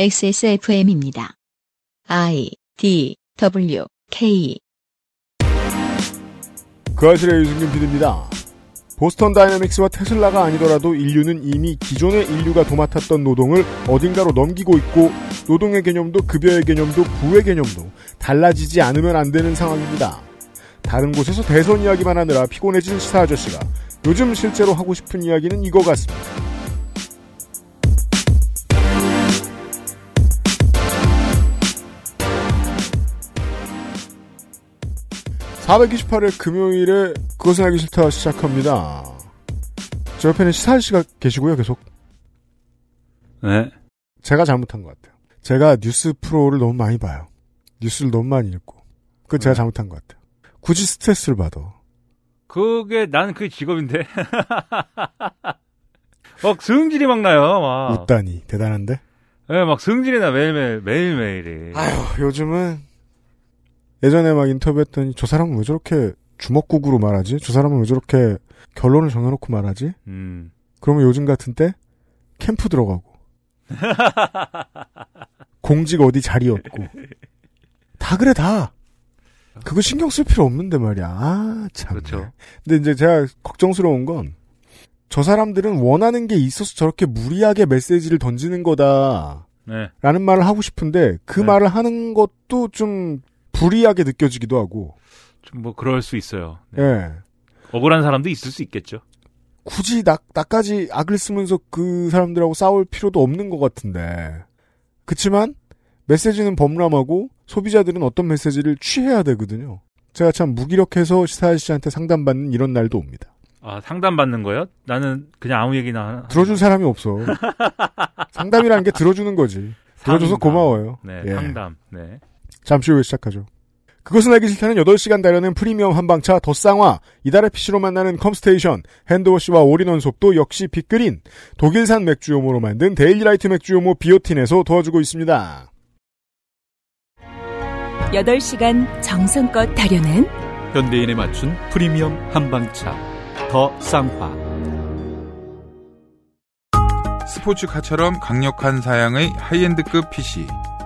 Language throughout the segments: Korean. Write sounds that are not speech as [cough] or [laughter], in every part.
XSFM입니다. I D W K 그 아실의 유승균 PD입니다. 보스턴 다이내믹스와 테슬라가 아니더라도 인류는 이미 기존의 인류가 도맡았던 노동을 어딘가로 넘기고 있고 노동의 개념도 급여의 개념도 부의 개념도 달라지지 않으면 안 되는 상황입니다. 다른 곳에서 대선 이야기만 하느라 피곤해진 시사 아저씨가 요즘 실제로 하고 싶은 이야기는 이거 같습니다. 428일 금요일에 그것은 알기 싫다 시작합니다. 저 옆에는 시사 씨가 계시고요, 계속. 네. 제가 잘못한 것 같아요. 제가 뉴스 프로를 너무 많이 봐요. 뉴스를 너무 많이 읽고. 그건 제가 네. 잘못한 것 같아요. 굳이 스트레스를 받아. 그게 난 그게 직업인데. [laughs] 막 성질이 막 나요. 막. 웃다니. 대단한데? 예, 막 성질이 나 매일매일 매일매일이. 아휴, 요즘은 예전에 막 인터뷰했더니 저 사람은 왜 저렇게 주먹국으로 말하지? 저 사람은 왜 저렇게 결론을 정해놓고 말하지? 음. 그러면 요즘 같은 때 캠프 들어가고 [laughs] 공직 어디 자리 얻고 다 그래 다 그거 신경 쓸 필요 없는데 말이야 아 참. 그렇죠. 근데 이제 제가 걱정스러운 건 저 사람들은 원하는 게 있어서 저렇게 무리하게 메시지를 던지는 거다라는 네. 말을 하고 싶은데 그 네. 말을 하는 것도 좀 불이하게 느껴지기도 하고 좀 뭐 그럴 수 있어요. 네. 예 억울한 사람도 있을 수 있겠죠. 굳이 나, 나까지 악을 쓰면서 그 사람들하고 싸울 필요도 없는 것 같은데. 그치만, 메시지는 범람하고, 소비자들은 어떤 메시지를 취해야 되거든요. 제가 참 무기력해서 시사아 씨한테 상담받는 이런 날도 옵니다. 아, 상담 받는 거요? 나는 그냥 아무 얘기나 하나. 들어줄 사람이 없어. [laughs] 상담이라는 게 들어주는 거지. 들어줘서. 고마워요. 네, 예. 상담. 네. 잠시 후에 시작하죠. 그것은 알기 싫다는 8시간 달여낸 프리미엄 한방차 더 쌍화, 이달의 PC로 만나는 컴스테이션, hand wash와 all-in-one 속도 역시 빅그린, 독일산 맥주 효모로 만든 데일리라이트 맥주 효모 비오틴에서 도와주고 있습니다. 8시간 정성껏 달여낸 현대인에 맞춘 프리미엄 한방차 더 쌍화 스포츠카처럼 강력한 사양의 high-end급 PC.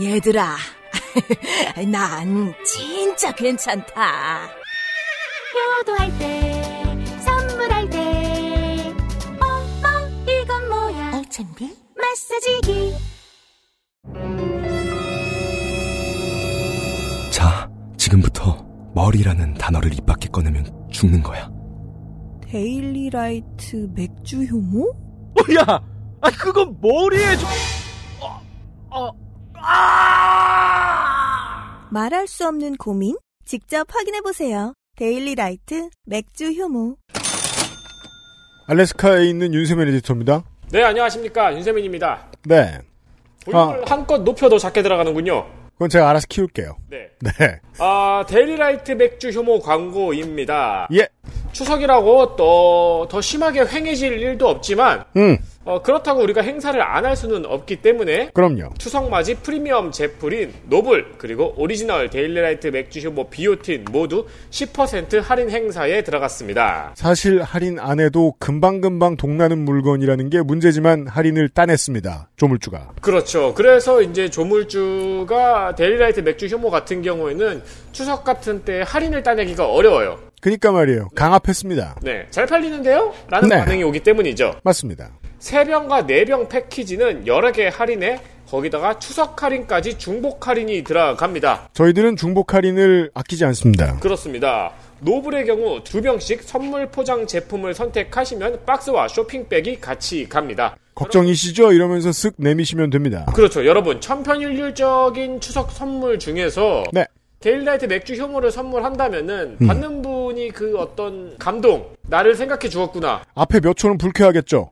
얘들아 [laughs] 난 진짜 괜찮다 효도할 때 선물할 때 어머 이건 뭐야 알찬비 마사지기 자, 지금부터 머리라는 단어를 입 밖에 꺼내면 죽는 거야. 데일리라이트 맥주 효모? 어, 야! 아, 그건 머리에 좀. 어, 어, 아! 말할 수 없는 고민? 직접 확인해 보세요 데일리 라이트 맥주 효모 알래스카에 있는 윤세민 에디터입니다. 네, 안녕하십니까. 윤세민입니다. 네. 볼륨을 한껏 높여도 작게 들어가는군요. 그건 제가 알아서 키울게요. 네. 네. 아, 데일리라이트 맥주 효모 광고입니다. 예. 추석이라고 또 더 심하게 횡해질 일도 없지만, 음, 어, 그렇다고 우리가 행사를 안 할 수는 없기 때문에, 그럼요. 추석맞이 프리미엄 제품인 노블, 그리고 오리지널 데일리라이트 맥주 효모 비오틴 모두 10% 할인 행사에 들어갔습니다. 사실 할인 안 해도 금방금방 동나는 물건이라는 게 문제지만 할인을 따냈습니다. 조물주가. 그렇죠. 그래서 이제 조물주가 데일리라이트 맥주 효모 같은 경우에는 추석 같은 때 할인을 따내기가 어려워요. 그니까 말이에요. 강압했습니다. 네. 잘 팔리는데요? 라는 네. 반응이 오기 때문이죠. 맞습니다. 3병과 4병 패키지는 여러 개 할인에 거기다가 추석 할인까지 중복 할인이 들어갑니다. 저희들은 중복 할인을 아끼지 않습니다. 그렇습니다. 노블의 경우 2병씩 선물 포장 제품을 선택하시면 박스와 쇼핑백이 같이 갑니다. 걱정이시죠? 이러면서 쓱 내미시면 됩니다. 그렇죠. 여러분, 천편일률적인 추석 선물 중에서 네. 데일리라이트 맥주 효모를 선물한다면은 음. 받는 분이 그 어떤 감동, 나를 생각해 주었구나. 앞에 몇 초는 불쾌하겠죠?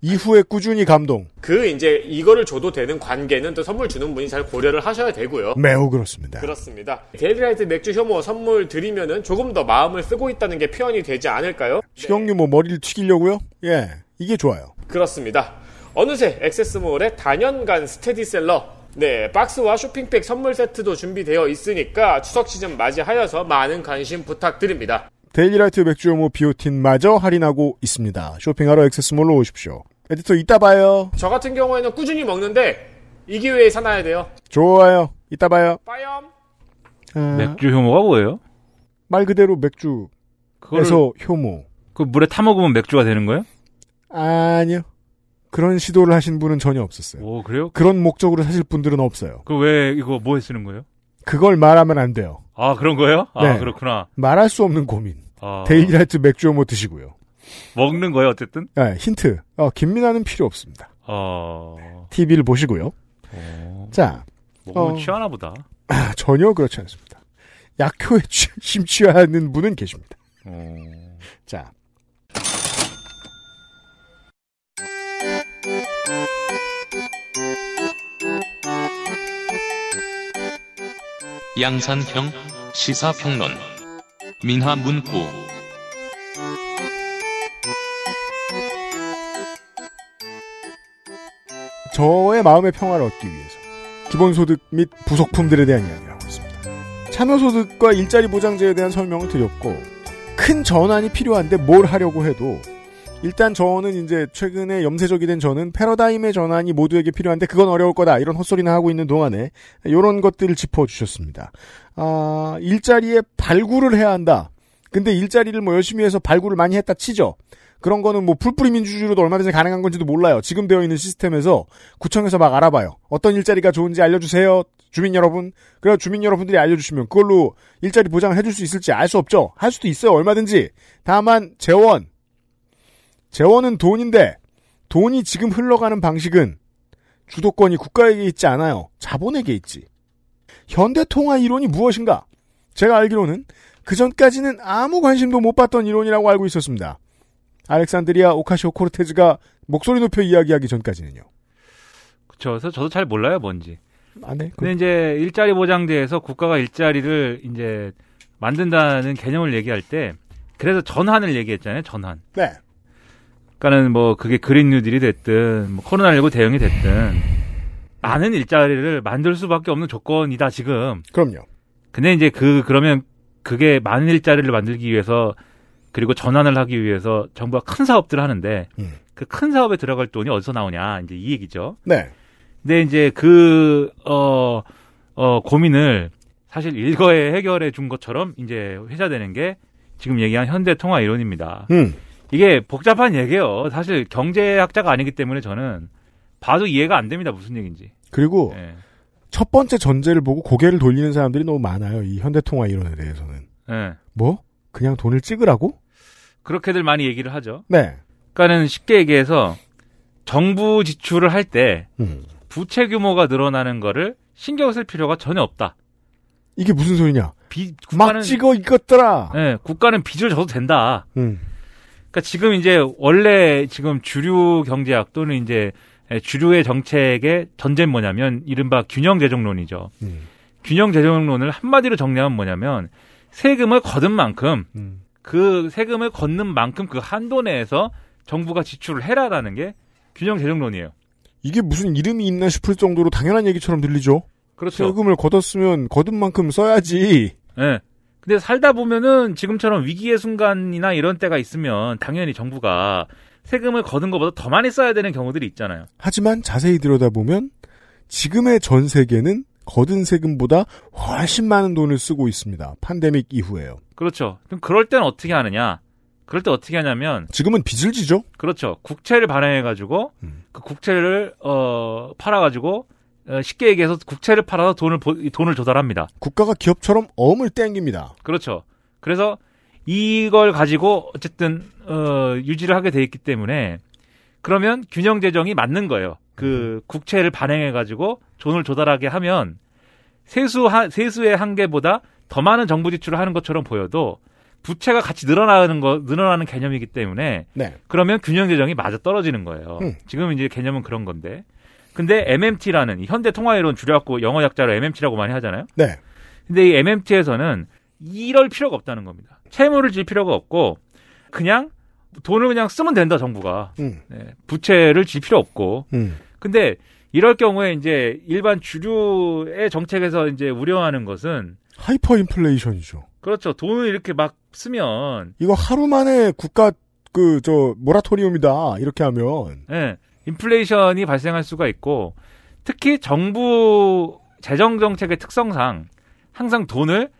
이후에 꾸준히 감동. 그 이제 이거를 줘도 되는 관계는 또 선물 주는 분이 잘 고려를 하셔야 되고요. 매우 그렇습니다. 그렇습니다. 데일리라이트 맥주 효모 선물 드리면은 조금 더 마음을 쓰고 있다는 게 표현이 되지 않을까요? 식용유 뭐 머리를 튀기려고요? 예, 이게 좋아요. 그렇습니다. 어느새 액세스몰의 다년간 스테디셀러 네, 박스와 쇼핑백 선물 세트도 준비되어 있으니까 추석 시즌 맞이하여서 많은 관심 부탁드립니다. 데일리라이트 맥주 효모 비오틴마저 할인하고 있습니다. 쇼핑하러 액세스몰로 오십시오. 에디터 이따 봐요. 저 같은 경우에는 꾸준히 먹는데 이 기회에 사놔야 돼요. 좋아요. 이따 봐요. 빠염. 아, 맥주 효모가 뭐예요? 말 그대로 맥주에서 그걸 효모. 그 물에 타 먹으면 맥주가 되는 거예요? 아니요. 그런 시도를 하신 분은 전혀 없었어요. 오 그래요? 그런 목적으로 사실 분들은 없어요. 그 왜 이거 뭐에 쓰는 거예요? 그걸 말하면 안 돼요. 아 그런 거예요? 아 네. 그렇구나. 말할 수 없는 고민. 아, 데일리라이트 맥주 효모 드시고요. 먹는 거예요 어쨌든. 네, 힌트. 어, 김민아는 필요 없습니다. 어. TV를 보시고요. 어. 자, 먹으면 어. 취하나 보다. 아, 전혀 그렇지 않습니다. 약효에 취- 심취하는 분은 계십니다. 어. 자, 양산형 시사평론 민하문구 저의 마음의 평화를 얻기 위해서 기본소득 및 부속품들에 대한 이야기를 하고 있습니다. 참여소득과 일자리 보장제에 대한 설명을 드렸고 큰 전환이 필요한데 뭘 하려고 해도 일단 저는 이제 최근에 염세적이 된 저는 패러다임의 전환이 모두에게 필요한데 그건 어려울 거다 이런 헛소리나 하고 있는 동안에 이런 것들을 짚어주셨습니다. 아 일자리에 발굴을 해야 한다. 근데 일자리를 뭐 열심히 해서 발굴을 많이 했다 치죠. 그런 거는 뭐 풀뿌리 민주주의로도 얼마든지 가능한 건지도 몰라요. 지금 되어 있는 시스템에서 구청에서 막 알아봐요. 어떤 일자리가 좋은지 알려주세요. 주민 여러분. 그래 주민 여러분들이 알려주시면 그걸로 일자리 보장을 해줄 수 있을지 알 수 없죠. 할 수도 있어요. 얼마든지. 다만 재원. 재원은 돈인데 돈이 지금 흘러가는 방식은 주도권이 국가에게 있지 않아요. 자본에게 있지. 현대통화 이론이 무엇인가? 제가 알기로는 그 전까지는 아무 관심도 못 받던 이론이라고 알고 있었습니다. 알렉산드리아 오카시오 코르테즈가 목소리 높여 이야기하기 전까지는요. 그쵸. 그래서 저도 잘 몰라요 뭔지. 아, 네. 근데 이제 일자리 보장제에서 국가가 일자리를 이제 만든다는 개념을 얘기할 때 그래서 전환을 얘기했잖아요. 전환. 네. 그러니까는 뭐 그게 그린 뉴딜이 됐든 뭐 코로나19 대응이 됐든 많은 일자리를 만들 수밖에 없는 조건이다 지금. 그럼요. 근데 이제 그 그러면 그게 많은 일자리를 만들기 위해서 그리고 전환을 하기 위해서 정부가 큰 사업들을 하는데 음. 그큰 사업에 들어갈 돈이 어디서 나오냐 이제 이 얘기죠. 네. 근데 이제 그, 어, 어, 고민을 사실 일거에 해결해 준 것처럼 이제 회자되는 게 지금 얘기한 현대 통화 이론입니다. 음. 이게 복잡한 얘기예요. 사실 경제학자가 아니기 때문에 저는 봐도 이해가 안 됩니다. 무슨 얘기인지. 그리고 예. 첫 번째 전제를 보고 고개를 돌리는 사람들이 너무 많아요. 이 현대통화 이론에 대해서는. 예. 뭐? 그냥 돈을 찍으라고? 그렇게들 많이 얘기를 하죠. 네. 그러니까는 쉽게 얘기해서 정부 지출을 할때 음. 부채 규모가 늘어나는 거를 신경 쓸 필요가 전혀 없다. 이게 무슨 소리냐? 비, 막 국가는, 찍어 이것들아. 예, 국가는 빚을 져도 된다. 음. 그러니까 지금 이제 원래 지금 주류 경제학 또는 이제 주류의 정책의 전제는 뭐냐면 이른바 균형 재정론이죠. 음. 균형 재정론을 한마디로 정리하면 뭐냐면 세금을 거둔 만큼 음. 그 세금을 걷는 만큼 그 한도 내에서 정부가 지출을 해라라는 게 균형 재정론이에요. 이게 무슨 이름이 있나 싶을 정도로 당연한 얘기처럼 들리죠. 그렇죠. 세금을 걷었으면 거둔 만큼 써야지. 예. 근데 살다 보면은 지금처럼 위기의 순간이나 이런 때가 있으면 당연히 정부가 세금을 거둔 것보다 더 많이 써야 되는 경우들이 있잖아요. 하지만 자세히 들여다보면 지금의 전 세계는 거둔 세금보다 훨씬 많은 돈을 쓰고 있습니다. 팬데믹 이후에요. 그렇죠. 그럼 그럴 때는 어떻게 하느냐? 그럴 때 어떻게 하냐면 지금은 빚을 지죠? 그렇죠. 국채를 발행해 가지고 음. 그 국채를 어 팔아 가지고 어, 쉽게 얘기해서 국채를 팔아서 돈을 보- 돈을 조달합니다. 국가가 기업처럼 어음을 땡깁니다. 그렇죠. 그래서 이걸 가지고 어쨌든 어 유지를 하게 돼 있기 때문에 그러면 균형 재정이 맞는 거예요. 그 국채를 발행해 가지고 돈을 조달하게 하면 세수 하, 세수의 한계보다 더 많은 정부 지출을 하는 것처럼 보여도 부채가 같이 늘어나는 거 늘어나는 개념이기 때문에 네. 그러면 균형 재정이 맞아 떨어지는 거예요. 음. 지금 이제 개념은 그런 건데. 근데 MMT라는 현대 통화이론 줄여갖고 영어 약자로 MMT라고 많이 하잖아요. 네. 근데 이 MMT에서는 이럴 필요가 없다는 겁니다. 채무를 질 필요가 없고 그냥 돈을 그냥 쓰면 된다 정부가 음. 네, 부채를 질 필요 없고. 음. 근데 이럴 경우에 이제 일반 주류의 정책에서 이제 우려하는 것은 하이퍼 인플레이션이죠. 그렇죠. 돈을 이렇게 막 쓰면 이거 하루 만에 국가 그 저 모라토리움이다 이렇게 하면 예, 인플레이션이 발생할 수가 있고 특히 정부 재정 정책의 특성상 항상 돈을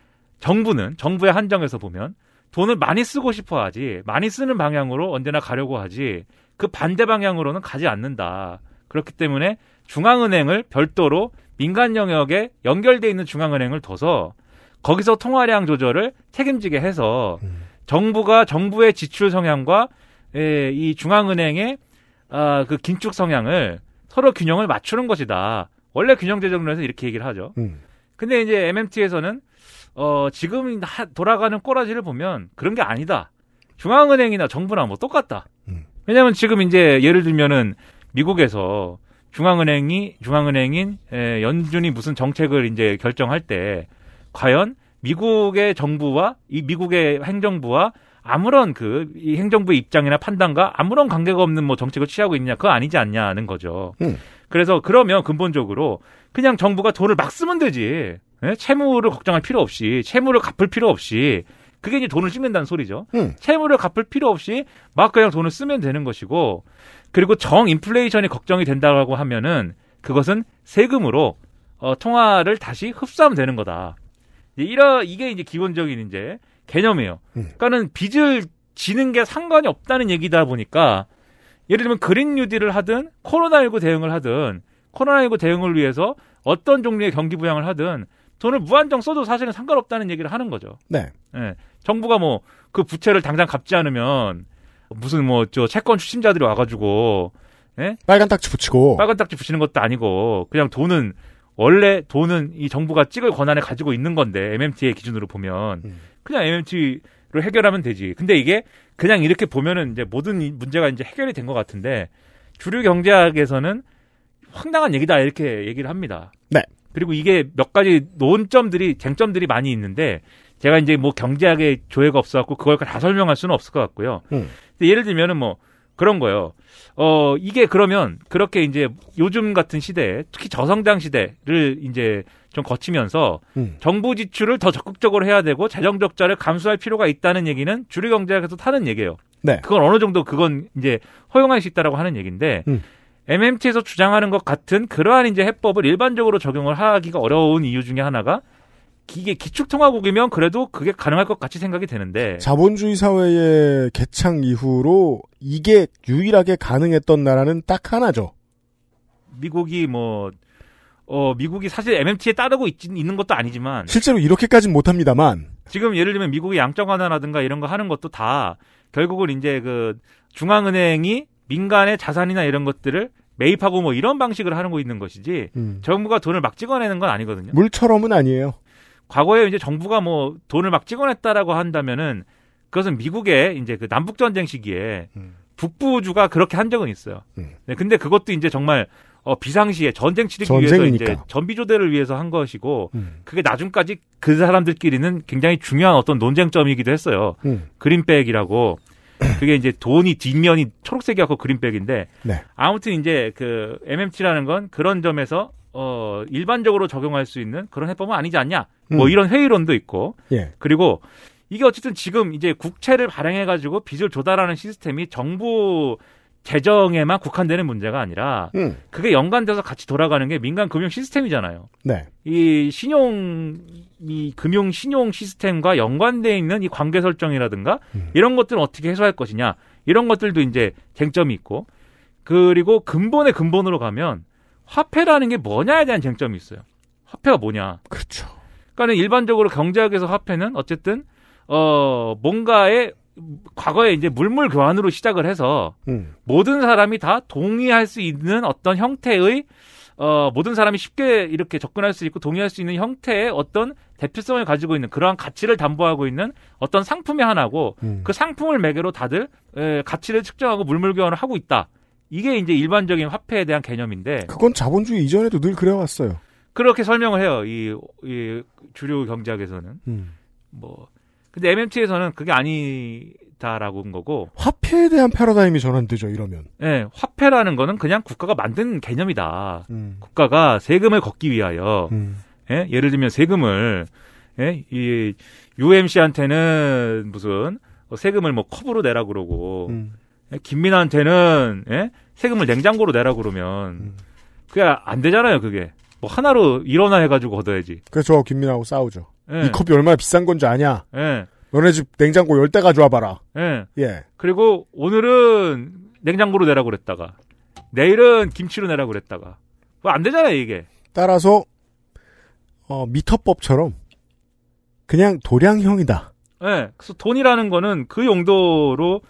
정부는 정부의 한정에서 보면 돈을 많이 쓰고 싶어 하지 많이 쓰는 방향으로 언제나 가려고 하지 그 반대 방향으로는 가지 않는다. 그렇기 때문에 중앙은행을 별도로 민간 영역에 연결돼 있는 중앙은행을 둬서 거기서 통화량 조절을 책임지게 해서 정부가 정부의 지출 성향과 에, 이 중앙은행의 아, 그 긴축 성향을 서로 균형을 맞추는 것이다. 원래 균형 재정론에서 이렇게 얘기를 하죠. 음. 근데 이제 MMT에서는 어, 지금 하- 돌아가는 꼬라지를 보면 그런 게 아니다. 중앙은행이나 정부랑 뭐 똑같다. 왜냐하면 지금 이제 예를 들면은 미국에서 중앙은행이 중앙은행인 에, 연준이 무슨 정책을 이제 결정할 때 과연 미국의 정부와 이 미국의 행정부와 아무런 그 이 행정부의 입장이나 판단과 아무런 관계가 없는 뭐 정책을 취하고 있냐 그거 아니지 않냐는 거죠. 음. 그래서 그러면 근본적으로 그냥 정부가 돈을 막 쓰면 되지. 예? 채무를 걱정할 필요 없이 채무를 갚을 필요 없이 그게 이제 돈을 찍는다는 소리죠. 음. 채무를 갚을 필요 없이 막 그냥 돈을 쓰면 되는 것이고 그리고 정 인플레이션이 걱정이 된다고 하면은 그것은 세금으로 어, 통화를 다시 흡수하면 되는 거다. 이제 이러 이게 이제 기본적인 이제 개념이에요. 그러니까는 빚을 지는 게 상관이 없다는 얘기다 보니까 예를 들면 그린 뉴딜을 하든 코로나19 대응을 하든 코로나19 대응을 위해서 어떤 종류의 경기 부양을 하든 돈을 무한정 써도 사실은 상관없다는 얘기를 하는 거죠. 네. 예. 정부가 뭐 그 부채를 당장 갚지 않으면 무슨 뭐 저 채권 추심자들이 와가지고 예? 빨간 딱지 붙이고 빨간 딱지 붙이는 것도 아니고 그냥 돈은 원래 돈은 이 정부가 찍을 권한을 가지고 있는 건데 MMT의 기준으로 보면 그냥 MMT로 해결하면 되지. 근데 이게 그냥 이렇게 보면은 이제 모든 이 문제가 이제 해결이 된 것 같은데 주류 경제학에서는 황당한 얘기다 이렇게 얘기를 합니다. 네. 그리고 이게 몇 가지 논점들이 쟁점들이 많이 있는데 제가 이제 뭐 경제학의 조예가 없어갖고 그걸 다 설명할 수는 없을 것 같고요. 음. 근데 예를 들면은 뭐 그런 거요. 어 이게 그러면 그렇게 이제 요즘 같은 시대에 특히 저성장 시대를 이제 좀 거치면서 음. 정부 지출을 더 적극적으로 해야 되고 재정 적자를 감수할 필요가 있다는 얘기는 주류 경제학에서 타는 얘기예요. 네. 그건 어느 정도 그건 이제 허용할 수 있다라고 하는 얘기인데 음. MMT에서 주장하는 것 같은 그러한 이제 해법을 일반적으로 적용을 하기가 어려운 이유 중에 하나가 이게 기축통화국이면 그래도 그게 가능할 것 같이 생각이 되는데 자본주의 사회의 개창 이후로 이게 유일하게 가능했던 나라는 딱 하나죠. 미국이 뭐 어, 미국이 사실 MMT에 따르고 있, 있는 것도 아니지만 실제로 이렇게까지는 못합니다만 지금 예를 들면 미국의 양적 완화라든가 이런 거 하는 것도 다 결국은 이제 그 중앙은행이 민간의 자산이나 이런 것들을 매입하고 뭐 이런 방식을 하는 거 있는 것이지 음. 정부가 돈을 막 찍어내는 건 아니거든요. 물처럼은 아니에요. 과거에 이제 정부가 뭐 돈을 막 찍어냈다라고 한다면은 그것은 미국의 이제 그 남북 전쟁 시기에 북부주가 그렇게 한 적은 있어요. 네, 근데 그것도 이제 정말 어, 비상시에 전쟁 치르기 위해서 전쟁이니까. 이제 전비조대를 위해서 한 것이고 음. 그게 나중까지 그 사람들끼리는 굉장히 중요한 어떤 논쟁점이기도 했어요. 음. 그린백이라고 그게 이제 돈이 뒷면이 초록색이었고 그린백인데 네. 아무튼 이제 그 MMT라는 건 그런 점에서 어 일반적으로 적용할 수 있는 그런 해법은 아니지 않냐. 뭐 음. 이런 회의론도 있고 예. 그리고 이게 어쨌든 지금 이제 국채를 발행해 가지고 빚을 조달하는 시스템이 정부 재정에만 국한되는 문제가 아니라 음. 그게 연관돼서 같이 돌아가는 게 민간 금융 시스템이잖아요. 네. 이 신용 이 금융 신용 시스템과 연관돼 있는 이 관계 설정이라든가 이런 것들은 어떻게 해소할 것이냐 이런 것들도 이제 쟁점이 있고 그리고 근본의 근본으로 가면 화폐라는 게 뭐냐에 대한 쟁점이 있어요. 화폐가 뭐냐? 그렇죠. 그러니까는 일반적으로 경제학에서 화폐는 어쨌든 어 뭔가의 과거에 이제 물물 교환으로 시작을 해서 음. 모든 사람이 다 동의할 수 있는 어떤 형태의 어 모든 사람이 쉽게 이렇게 접근할 수 있고 동의할 수 있는 형태의 어떤 대표성을 가지고 있는 그러한 가치를 담보하고 있는 어떤 상품의 하나고 음. 그 상품을 매개로 다들 에, 가치를 측정하고 물물 교환을 하고 있다. 이게 이제 일반적인 화폐에 대한 개념인데 그건 자본주의 이전에도 늘 그래왔어요. 그렇게 설명을 해요. 이, 이 주류 경제학에서는 음. 뭐 근데 MMT에서는 그게 아니다라고 한 거고 화폐에 대한 패러다임이 전환되죠. 이러면. 예, 화폐라는 거는 그냥 국가가 만든 개념이다. 음. 국가가 세금을 걷기 위하여 음. 예? 예를 들면 세금을 예? 이 UMC한테는 무슨 어, 세금을 뭐 컵으로 내라 그러고 음. 예? 김민아한테는 예? 세금을 냉장고로 내라 그러면 음. 그게 안 되잖아요, 그게. 뭐 하나로 일어나 해가지고 걷어야지. 그래서 저 김민하고 싸우죠. 예. 이 컵이 얼마나 비싼 건지 아냐? 예. 너네 집 냉장고 열대 가져와 봐라. 예. 예. 그리고 오늘은 냉장고로 내라 그랬다가 내일은 김치로 내라 그랬다가 뭐 안 되잖아요, 이게. 따라서 어, 미터법처럼 그냥 도량형이다. 예. 그래서 돈이라는 거는 그 용도로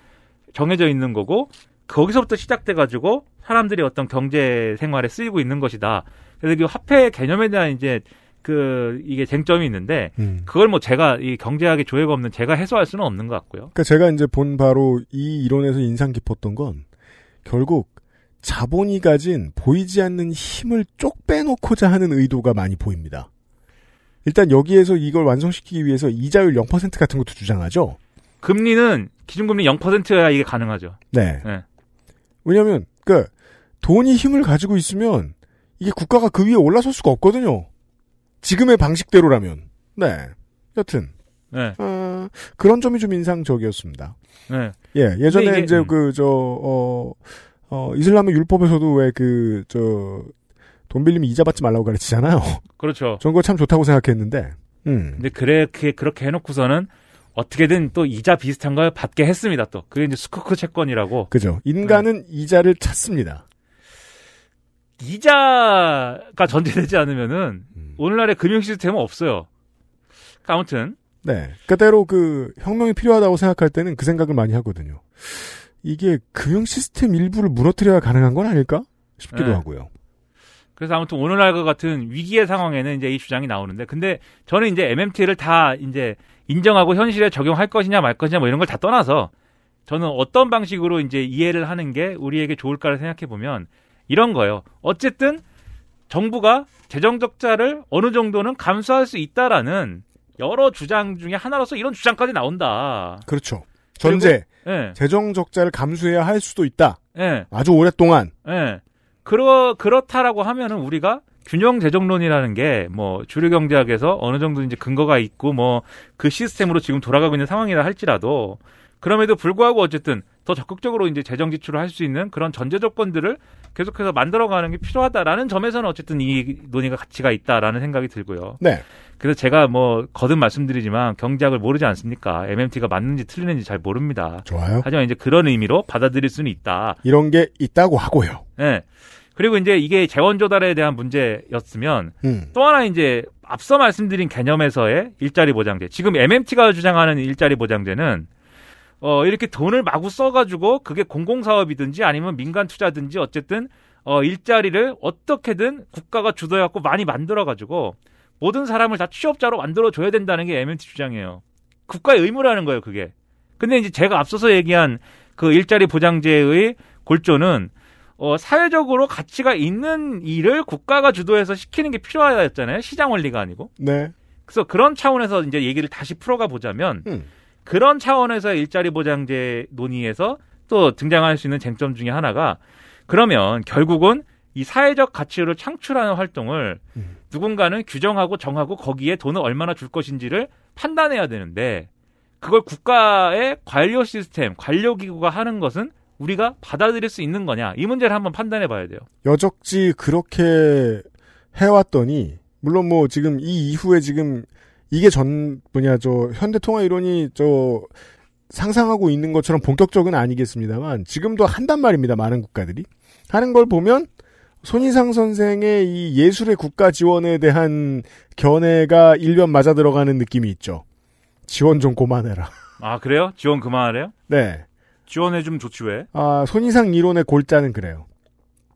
정해져 있는 거고 거기서부터 시작돼 가지고 사람들이 어떤 경제 생활에 쓰이고 있는 것이다. 그래서 그 화폐 개념에 대한 이제 그 이게 쟁점이 있는데 음. 그걸 뭐 제가 이 경제학의 조예가 없는 제가 해소할 수는 없는 것 같고요. 그러니까 제가 이제 본 바로 이 이론에서 인상 깊었던 건 결국 자본이 가진 보이지 않는 힘을 쪽 빼놓고자 하는 의도가 많이 보입니다. 일단 여기에서 이걸 완성시키기 위해서 이자율 0% 같은 것도 주장하죠. 금리는 기준금리 0%여야 이게 가능하죠. 네. 네. 왜냐하면 그 돈이 힘을 가지고 있으면 이게 국가가 그 위에 올라설 수가 없거든요. 지금의 방식대로라면. 네. 여튼 네. 어, 그런 점이 좀 인상적이었습니다. 네. 예, 예전에 이제 음. 그, 저, 어, 어, 이슬람의 율법에서도 왜 그, 저, 돈 빌리면 이자 받지 말라고 가르치잖아요. 그렇죠. 전 그거 참 좋다고 생각했는데, 음. 근데 그렇게 그렇게 해놓고서는 어떻게든 또 이자 비슷한 걸 받게 했습니다. 또 그게 이제 스쿠크 채권이라고 그죠. 인간은 네. 이자를 찾습니다. 이자가 전제되지 않으면은 음. 오늘날의 금융 시스템은 없어요. 그러니까 아무튼 네. 그대로 그 혁명이 필요하다고 생각할 때는 그 생각을 많이 하거든요. 이게 금융 시스템 일부를 무너뜨려야 가능한 건 아닐까? 싶기도 네. 하고요. 그래서 아무튼 오늘날과 같은 위기의 상황에는 이제 이 주장이 나오는데 근데 저는 이제 MMT를 다 이제 인정하고 현실에 적용할 것이냐 말 것이냐 뭐 이런 걸 다 떠나서 저는 어떤 방식으로 이제 이해를 하는 게 우리에게 좋을까를 생각해 보면 이런 거예요. 어쨌든 정부가 재정 적자를 어느 정도는 감수할 수 있다라는 여러 주장 중에 하나로서 이런 주장까지 나온다. 그렇죠. 전제, 예. 재정 적자를 감수해야 할 수도 있다. 예. 아주 오랫동안. 예. 그러, 그렇다라고 하면은 우리가 균형 재정론이라는 게 뭐 주류 경제학에서 어느 정도 이제 근거가 있고 뭐 그 시스템으로 지금 돌아가고 있는 상황이라 할지라도 그럼에도 불구하고 어쨌든 더 적극적으로 이제 재정 지출을 할 수 있는 그런 전제 조건들을 계속해서 만들어가는 게 필요하다라는 점에서는 어쨌든 이 논의가 가치가 있다라는 생각이 들고요. 네. 그래서 제가 뭐 거듭 말씀드리지만 경제학을 모르지 않습니까? MMT가 맞는지 틀리는지 잘 모릅니다. 좋아요. 하지만 이제 그런 의미로 받아들일 수는 있다. 이런 게 있다고 하고요. 예. 그리고 이제 이게 재원 조달에 대한 문제였으면 음. 또 하나 이제 앞서 말씀드린 개념에서의 일자리 보장제. 지금 MMT가 주장하는 일자리 보장제는 어 이렇게 돈을 마구 써 가지고 그게 공공 사업이든지 아니면 민간 투자든지 어쨌든 어 일자리를 어떻게든 국가가 주도해 갖고 많이 만들어 가지고 모든 사람을 다 취업자로 만들어 줘야 된다는 게 MMT 주장이에요. 국가의 의무라는 거예요, 그게. 근데 이제 제가 앞서서 얘기한 그 일자리 보장제의 골조는 어, 사회적으로 가치가 있는 일을 국가가 주도해서 시키는 게 필요하였잖아요. 시장 원리가 아니고. 네. 그래서 그런 차원에서 이제 얘기를 다시 풀어가 보자면 음. 그런 차원에서 일자리 보장제 논의에서 또 등장할 수 있는 쟁점 중에 하나가 그러면 결국은 이 사회적 가치를 창출하는 활동을 음. 누군가는 규정하고 정하고 거기에 돈을 얼마나 줄 것인지를 판단해야 되는데 그걸 국가의 관료 시스템, 관료 기구가 하는 것은 우리가 받아들일 수 있는 거냐 이 문제를 한번 판단해 봐야 돼요. 여적지 그렇게 해왔더니 물론 뭐 지금 이 이후에 지금 이게 전 뭐냐 저 현대통화 이론이 저 상상하고 있는 것처럼 본격적은 아니겠습니다만 지금도 한단 말입니다 많은 국가들이 하는 걸 보면 손희상 선생의 이 예술의 국가 지원에 대한 견해가 일변 맞아 들어가는 느낌이 있죠. 지원 좀 그만해라. 아 그래요? 지원 그만하래요? 네. 지원해 주면 좋지 왜? 아, 손이상 이론의 골자는 그래요.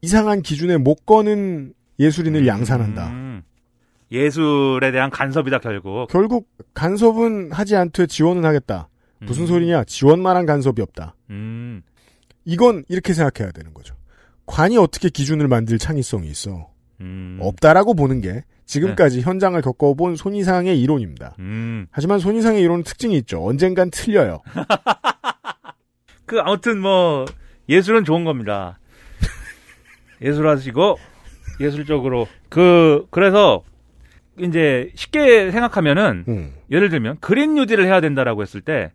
이상한 기준에 못 거는 예술인을 양산한다. 음. 예술에 대한 간섭이다 결국. 결국 간섭은 하지 않되 지원은 하겠다. 무슨 음. 소리냐? 지원만 한 간섭이 없다. 음. 이건 이렇게 생각해야 되는 거죠. 관이 어떻게 기준을 만들 창의성이 있어? 음. 없다라고 보는 게 지금까지 현장을 겪어본 손이상의 이론입니다. 음. 하지만 손이상의 이론은 특징이 있죠. 언젠간 틀려요. [laughs] 그 아무튼 뭐 예술은 좋은 겁니다. 예술하시고 예술적으로 그 그래서 이제 쉽게 생각하면은 음, 예를 들면 그린 뉴딜을 해야 된다라고 했을 때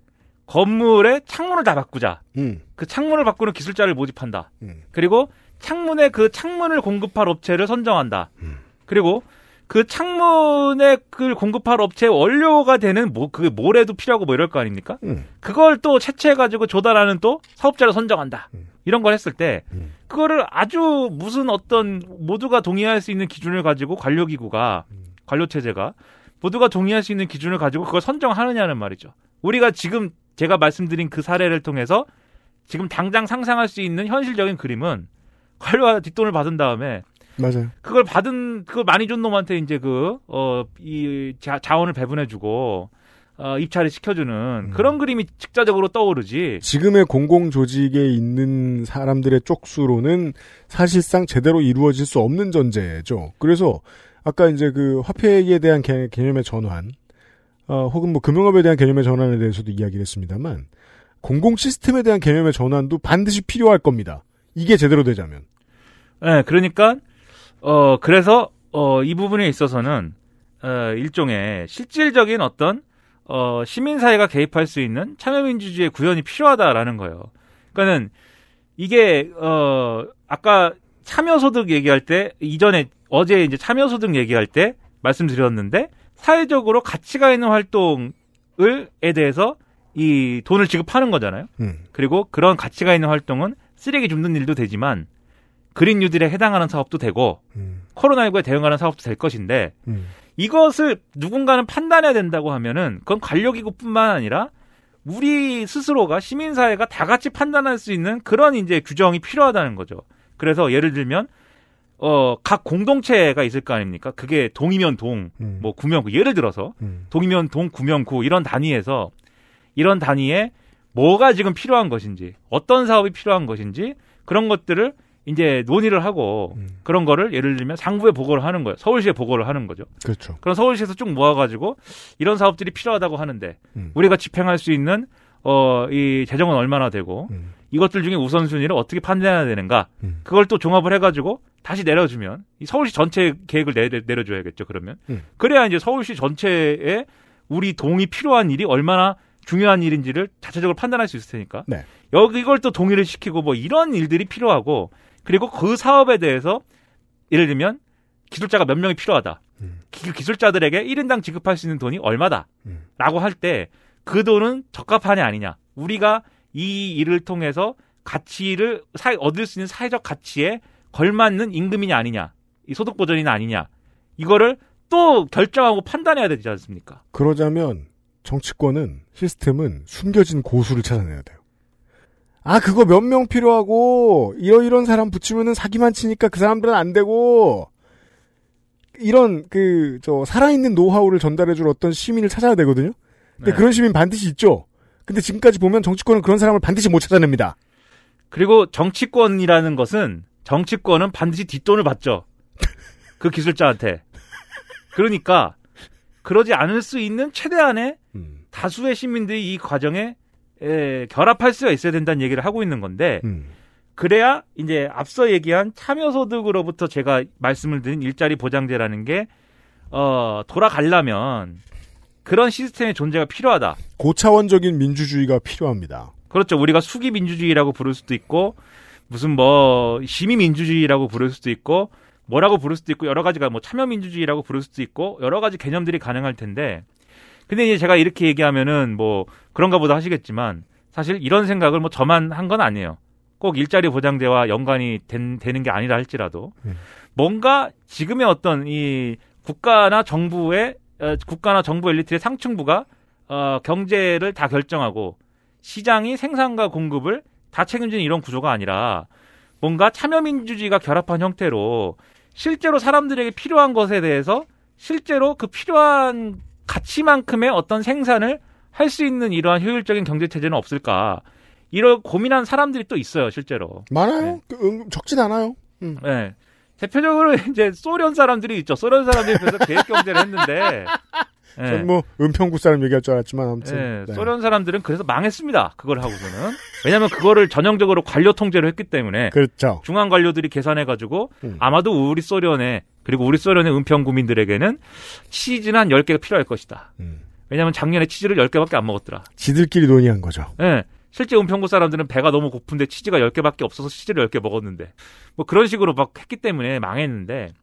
건물의 창문을 다 바꾸자. 음, 그 창문을 바꾸는 기술자를 모집한다. 음. 그리고 창문에 그 창문을 공급할 업체를 선정한다. 음. 그리고 그 창문에 그 공급할 업체의 원료가 되는 뭐그 모래도 필요하고 뭐 이럴 거 아닙니까? 음. 그걸 또 채취해 가지고 조달하는 또 사업자를 선정한다. 음. 이런 걸 했을 때 음. 그거를 아주 무슨 어떤 모두가 동의할 수 있는 기준을 가지고 관료 기구가 음. 관료 체제가 모두가 동의할 수 있는 기준을 가지고 그걸 선정하느냐는 말이죠. 우리가 지금 제가 말씀드린 그 사례를 통해서 지금 당장 상상할 수 있는 현실적인 그림은 관료가 뒷돈을 받은 다음에 맞아요. 그걸 받은 그걸 많이 준 놈한테 이제 그어이 자원을 배분해주고 어, 입찰을 시켜주는 그런 그림이 직자적으로 떠오르지. 지금의 공공 조직에 있는 사람들의 쪽수로는 사실상 제대로 이루어질 수 없는 전제죠. 그래서 아까 이제 그 화폐에 대한 개, 념의 전환, 어, 혹은 뭐 금융업에 대한 개념의 전환에 대해서도 이야기를 했습니다만 공공 시스템에 대한 개념의 전환도 반드시 필요할 겁니다. 이게 제대로 되자면. 네, 그러니까 어 그래서 어 이 부분에 있어서는 어 일종의 실질적인 어떤 어 시민 사회가 개입할 수 있는 참여민주주의의 구현이 필요하다라는 거예요. 그러니까는 이게 어 아까 참여소득 얘기할 때 이전에 어제 이제 참여소득 얘기할 때 말씀드렸는데 사회적으로 가치가 있는 활동을에 대해서 이 돈을 지급하는 거잖아요. 음. 그리고 그런 가치가 있는 활동은 쓰레기 줍는 일도 되지만 그린 뉴딜에 해당하는 사업도 되고 음. 코로나19에 대응하는 사업도 될 것인데 음. 이것을 누군가는 판단해야 된다고 하면은 그건 관료기구뿐만 아니라 우리 스스로가 시민사회가 다 같이 판단할 수 있는 그런 이제 규정이 필요하다는 거죠. 그래서 예를 들면 어, 각 공동체가 있을 거 아닙니까? 그게 동이면 동, 음. 뭐 구면 구. 예를 들어서 음. 동이면 동, 구면 구 이런 단위에서 이런 단위에 뭐가 지금 필요한 것인지, 어떤 사업이 필요한 것인지 그런 것들을 이제 논의를 하고 음. 그런 거를 예를 들면 상부에 보고를 하는 거예요. 서울시에 보고를 하는 거죠. 그렇죠. 그럼 서울시에서 쭉 모아가지고 이런 사업들이 필요하다고 하는데 음. 우리가 집행할 수 있는 어, 이 재정은 얼마나 되고 음. 이것들 중에 우선순위를 어떻게 판단해야 되는가 음. 그걸 또 종합을 해가지고 다시 내려주면 이 서울시 전체 계획을 내려, 내려줘야겠죠 그러면 음. 그래야 이제 서울시 전체에 우리 동이 필요한 일이 얼마나 중요한 일인지를 자체적으로 판단할 수 있을 테니까 네. 여기 이걸 또 동의를 시키고 뭐 이런 일들이 필요하고 그리고 그 사업에 대해서 예를 들면 기술자가 몇 명이 필요하다. 음. 기, 기술자들에게 1인당 지급할 수 있는 돈이 얼마다. 음. 라고 할 때 그 돈은 적합하냐 아니냐. 우리가 이 일을 통해서 가치를 사, 얻을 수 있는 사회적 가치에 걸맞는 임금이냐 아니냐. 이 소득 보전이냐 아니냐. 이거를 또 결정하고 판단해야 되지 않습니까? 그러자면 정치권은 시스템은 숨겨진 고수를 찾아내야 돼요. 아 그거 몇 명 필요하고 이러 이런 사람 붙이면은 사기만 치니까 그 사람들은 안 되고 이런 그 저 살아있는 노하우를 전달해줄 어떤 시민을 찾아야 되거든요. 근데 네. 그런 시민 반드시 있죠. 근데 지금까지 보면 정치권은 그런 사람을 반드시 못 찾아냅니다. 그리고 정치권이라는 것은 정치권은 반드시 뒷돈을 받죠. [laughs] 그 기술자한테. 그러니까 그러지 않을 수 있는 최대한의 음, 다수의 시민들이 이 과정에 에, 결합할 수가 있어야 된다는 얘기를 하고 있는 건데 음, 그래야 이제 앞서 얘기한 참여소득으로부터 제가 말씀을 드린 일자리 보장제라는 게 어, 돌아가려면 그런 시스템의 존재가 필요하다. 고차원적인 민주주의가 필요합니다. 그렇죠. 우리가 수기 민주주의라고 부를 수도 있고 무슨 뭐 시민 민주주의라고 부를 수도 있고 뭐라고 부를 수도 있고 여러 가지가 뭐 참여 민주주의라고 부를 수도 있고 여러 가지 개념들이 가능할 텐데 근데 이제 제가 이렇게 얘기하면은 뭐 그런가 보다 하시겠지만 사실 이런 생각을 뭐 저만 한 건 아니에요. 꼭 일자리 보장제와 연관이 된, 되는 게 아니라 할지라도 음. 뭔가 지금의 어떤 이 국가나 정부의 어, 국가나 정부 엘리트의 상층부가 어, 경제를 다 결정하고 시장이 생산과 공급을 다 책임지는 이런 구조가 아니라 뭔가 참여민주주의가 결합한 형태로 실제로 사람들에게 필요한 것에 대해서 실제로 그 필요한 가치만큼의 어떤 생산을 할 수 있는 이러한 효율적인 경제 체제는 없을까? 이런 고민한 사람들이 또 있어요, 실제로. 많아요. 그, 음, 적진 않아요. 음. 네. 대표적으로 [laughs] 이제 소련 사람들이 있죠. 소련 사람들이 그래서 계획 경제를 했는데. [laughs] 네. 전 뭐, 은평구 사람 얘기할 줄 알았지만, 아무튼. 네, 네. 소련 사람들은 그래서 망했습니다. 그걸 하고서는. 왜냐하면 그거를 전형적으로 관료 통제로 했기 때문에 그렇죠. 중앙 관료들이 계산해 가지고 음. 아마도 우리 소련에 그리고 우리 소련의 은평 구민들에게는 치즈는 한 10개가 필요할 것이다. 음. 왜냐하면 작년에 치즈를 10개밖에 안 먹었더라. 지들끼리 논의한 거죠. 예. 실제 은평구 사람들은 배가 너무 고픈데 치즈가 10개밖에 없어서 치즈를 10개 먹었는데 뭐 그런 식으로 막 했기 때문에 망했는데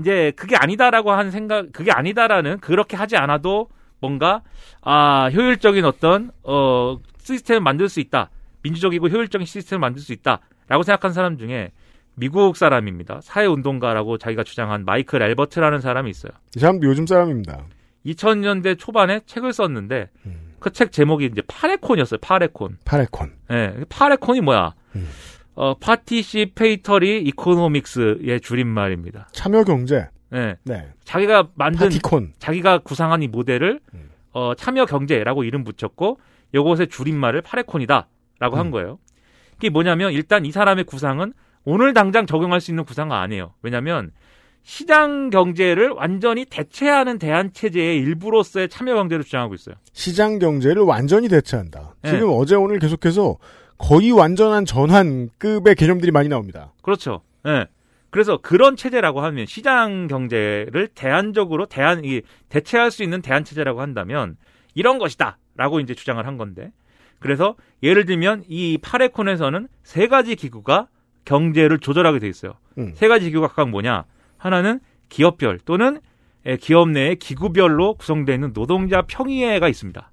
이제 그게 아니다라고 하는 생각 그게 아니다라는 그렇게 하지 않아도 뭔가 아 효율적인 어떤 어 시스템을 만들 수 있다 민주적이고 효율적인 시스템을 만들 수 있다라고 생각한 사람 중에 미국 사람입니다 사회운동가라고 자기가 주장한 마이클 앨버트라는 사람이 있어요 이 사람도 요즘 사람입니다. 2000년대 초반에 책을 썼는데 그책 제목이 이제 parecon이었어요 parecon parecon. 예, parecon이 뭐야? 음. 어, participatory economics의 줄임말입니다. 참여 경제. 예. 네. 자기가 만든 parecon. 자기가 구상한 이 모델을 음. 어, 참여 경제라고 이름 붙였고 요것의 줄임말을 parecon이다라고 한 음. 거예요. 이게 뭐냐면 일단 이 사람의 구상은 오늘 당장 적용할 수 있는 구상은 아니에요. 왜냐면 시장 경제를 완전히 대체하는 대안 체제의 일부로서의 참여 경제를 주장하고 있어요. 시장 경제를 완전히 대체한다. 네. 지금 어제 오늘 계속해서 거의 완전한 전환급의 개념들이 많이 나옵니다. 그렇죠. 예. 그래서 그런 체제라고 하면 시장 경제를 대안적으로 대안 이 대체할 수 있는 대안 체제라고 한다면 이런 것이다라고 이제 주장을 한 건데 그래서 예를 들면 이 파레콘에서는 세 가지 기구가 경제를 조절하게 돼 있어요. 음. 세 가지 기구가 각각 뭐냐? 하나는 기업별 또는 예, 기업 내의 기구별로 구성되어 있는 노동자 평의회가 있습니다.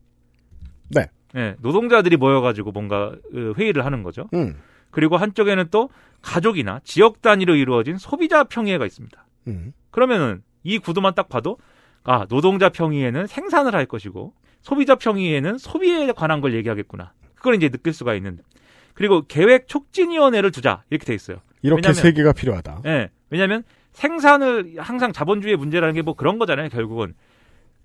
네. 예, 노동자들이 모여가지고 뭔가 어, 회의를 하는 거죠. 음. 그리고 한쪽에는 또 가족이나 지역 단위로 이루어진 소비자 평의회가 있습니다. 음. 그러면은 이 구도만 딱 봐도 아 노동자 평의회는 생산을 할 것이고 소비자 평의회는 소비에 관한 걸 얘기하겠구나. 그걸 이제 느낄 수가 있는. 그리고 계획 촉진위원회를 두자 이렇게 돼 있어요. 이렇게 왜냐면- 세 개가 필요하다. 예. 왜냐하면 생산을 항상 자본주의의 문제라는 게 뭐 그런 거잖아요. 결국은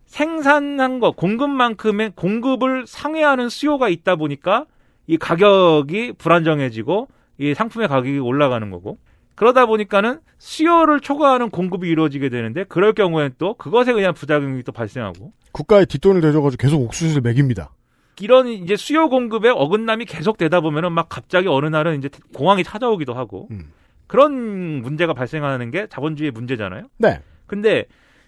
생산한 거 공급만큼의 공급을 상회하는 수요가 있다 보니까 이 가격이 불안정해지고 이 상품의 가격이 올라가는 거고 그러다 보니까는 수요를 초과하는 공급이 이루어지게 되는데 그럴 경우에는 또 그것에 의한 부작용이 또 발생하고 국가에 뒷돈을 대줘가지고 계속 옥수수를 먹입니다. 이런 이제 수요 공급의 어긋남이 계속 되다 보면은 막 갑자기 어느 날은 이제 공황이 찾아오기도 하고 음. 그런 문제가 발생하는 게 자본주의의 문제잖아요. 네. 근데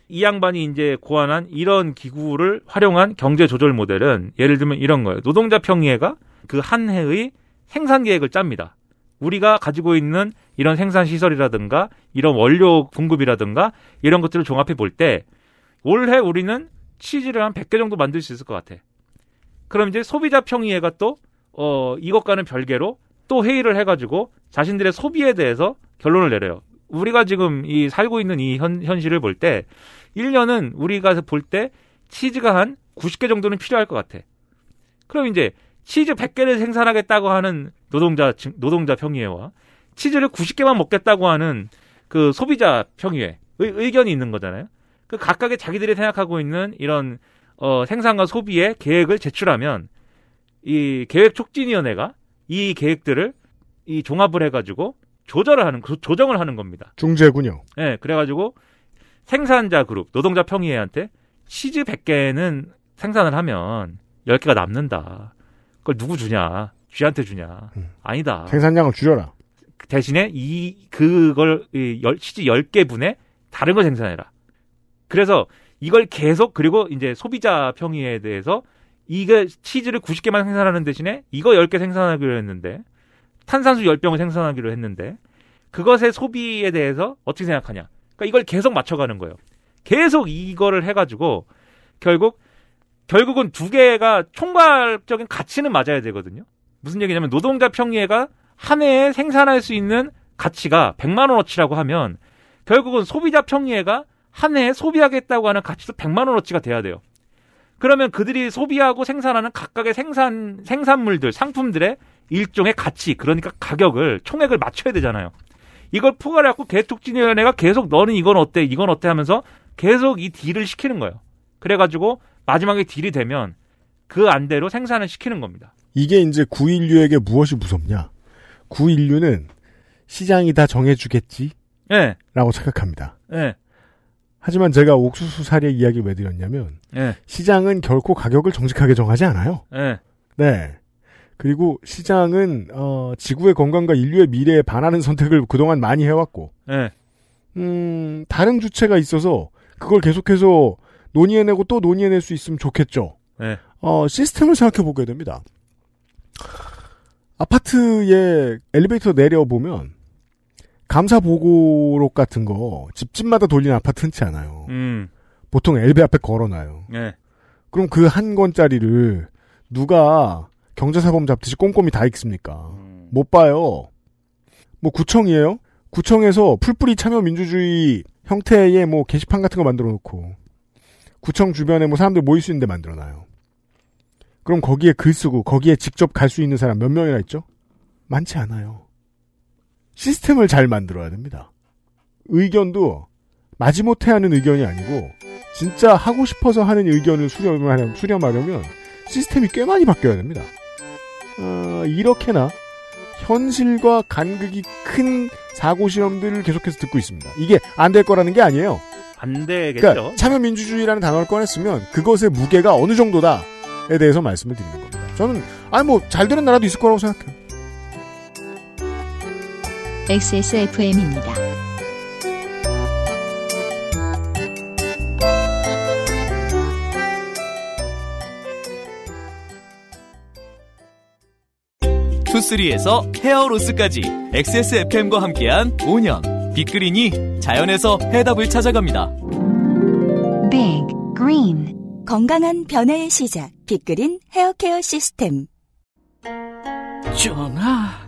이 양반이 이제 고안한 이런 기구를 활용한 경제 조절 모델은 예를 들면 이런 거예요. 노동자 평의회가 그 한 해의 생산 계획을 짭니다. 우리가 가지고 있는 이런 생산 시설이라든가 이런 원료 공급이라든가 이런 것들을 종합해 볼 때 올해 우리는 치즈를 한 100개 정도 만들 수 있을 것 같아. 그럼 이제 소비자 평의회가 또 어, 이것과는 별개로 또 회의를 해가지고 자신들의 소비에 대해서 결론을 내려요. 우리가 지금 이 살고 있는 이 현, 현실을 볼 때 1년은 우리가 볼 때 치즈가 한 90개 정도는 필요할 것 같아. 그럼 이제 치즈 100개를 생산하겠다고 하는 노동자 증- 노동자 평의회와 치즈를 90개만 먹겠다고 하는 그 소비자 평의회 의, 의견이 있는 거잖아요. 그 각각의 자기들이 생각하고 있는 이런 어, 생산과 소비의 계획을 제출하면 이 계획 촉진위원회가 이 계획들을 이 종합을 해가지고 조절을 하는 그 조정을 하는 겁니다. 중재군요. 예, 그래가지고 생산자 그룹, 노동자 평의회한테 치즈 100개는 생산을 하면 10개가 남는다. 그걸 누구 주냐? 쥐한테 주냐? 음. 아니다. 생산량을 줄여라. 대신에 이 그걸 이 열, 치즈 10개 분에 다른 걸 생산해라. 그래서 이걸 계속 그리고 이제 소비자 평의에 대해서 이게 치즈를 90개만 생산하는 대신에 이거 10개 생산하기로 했는데 탄산수 10병을 생산하기로 했는데 그것의 소비에 대해서 어떻게 생각하냐. 그러니까 이걸 계속 맞춰가는 거예요. 계속 이거를 해가지고 결국 결국은 두 개가 총괄적인 가치는 맞아야 되거든요. 무슨 얘기냐면 노동자 평의회가 한 해에 생산할 수 있는 가치가 100만 원어치라고 하면 결국은 소비자 평의회가 한 해에 소비하겠다고 하는 가치도 100만 원어치가 돼야 돼요. 그러면 그들이 소비하고 생산하는 각각의 생산 생산물들, 상품들의 일종의 가치, 그러니까 가격을 총액을 맞춰야 되잖아요. 이걸 포괄해 갖고 개특진위원회가 계속 너는 이건 어때, 이건 어때 하면서 계속 이 딜을 시키는 거예요. 그래가지고 마지막에 딜이 되면 그 안대로 생산을 시키는 겁니다. 이게 이제 구인류에게 무엇이 무섭냐? 구인류는 시장이 다 정해주겠지? 예, 라고 생각합니다. 예, 하지만 제가 옥수수 사례 이야기를 왜 드렸냐면, 예, 시장은 결코 가격을 정직하게 정하지 않아요. 예. 네. 그리고 시장은, 어, 지구의 건강과 인류의 미래에 반하는 선택을 그동안 많이 해왔고, 예. 음, 다른 주체가 있어서 그걸 계속해서 논의해내고 또 논의해낼 수 있으면 좋겠죠. 예. 어, 시스템을 생각해 보게 됩니다. 아파트에 엘리베이터 내려보면 감사 보고록 같은 거 집집마다 돌리는 아파트 흔치 않아요. 음, 보통 엘베 앞에 걸어놔요. 예. 그럼 그 한 권짜리를 누가 경제사범 잡듯이 꼼꼼히 다 읽습니까? 못 봐요. 뭐 구청이에요? 구청에서 풀뿌리 참여 민주주의 형태의 뭐 게시판 같은 거 만들어 놓고 구청 주변에 뭐 사람들 모일 수 있는 데 만들어 놔요. 그럼 거기에 글 쓰고 거기에 직접 갈 수 있는 사람 몇 명이나 있죠? 많지 않아요. 시스템을 잘 만들어야 됩니다. 의견도 마지못해 하는 의견이 아니고 진짜 하고 싶어서 하는 의견을 수렴하려면, 수렴하려면 시스템이 꽤 많이 바뀌어야 됩니다. 어, 이렇게나 현실과 간극이 큰 사고 실험들을 계속해서 듣고 있습니다. 이게 안 될 거라는 게 아니에요. 안 되겠죠. 그러니까 참여민주주의라는 단어를 꺼냈으면 그것의 무게가 어느 정도다에 대해서 말씀을 드리는 겁니다. 저는 아니 뭐 잘 되는 나라도 있을 거라고 생각해요. XSFM입니다. 투쓰리에서 헤어로스까지 XSFM과 함께한 5년 빅그린이 자연에서 해답을 찾아갑니다. Big Green 건강한 변화의 시작 빅그린 헤어케어 시스템 전하,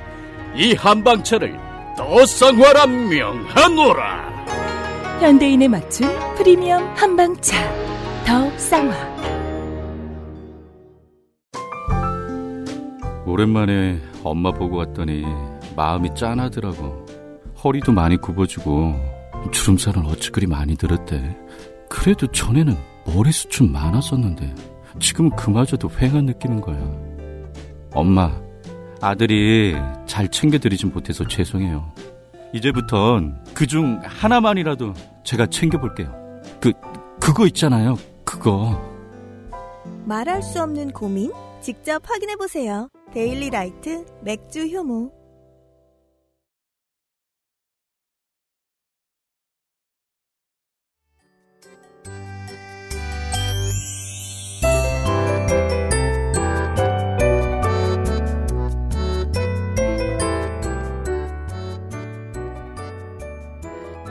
이 한방차를 더 쌍화라 명하노라. 현대인에 맞춘 프리미엄 한방차 더 쌍화 오랜만에 엄마 보고 왔더니 마음이 짠하더라고. 허리도 많이 굽어지고 주름살은 어찌 그리 많이 들었대. 그래도 전에는 머리숱 많았었는데 지금은 그마저도 휑한 느끼는 거야. 엄마, 아들이 잘 챙겨드리진 못해서 죄송해요. 이제부턴 그중 하나만이라도 제가 챙겨볼게요. 그, 그거 있잖아요. 그거. 말할 수 없는 고민 직접 확인해 보세요. 데일리 라이트 맥주 효모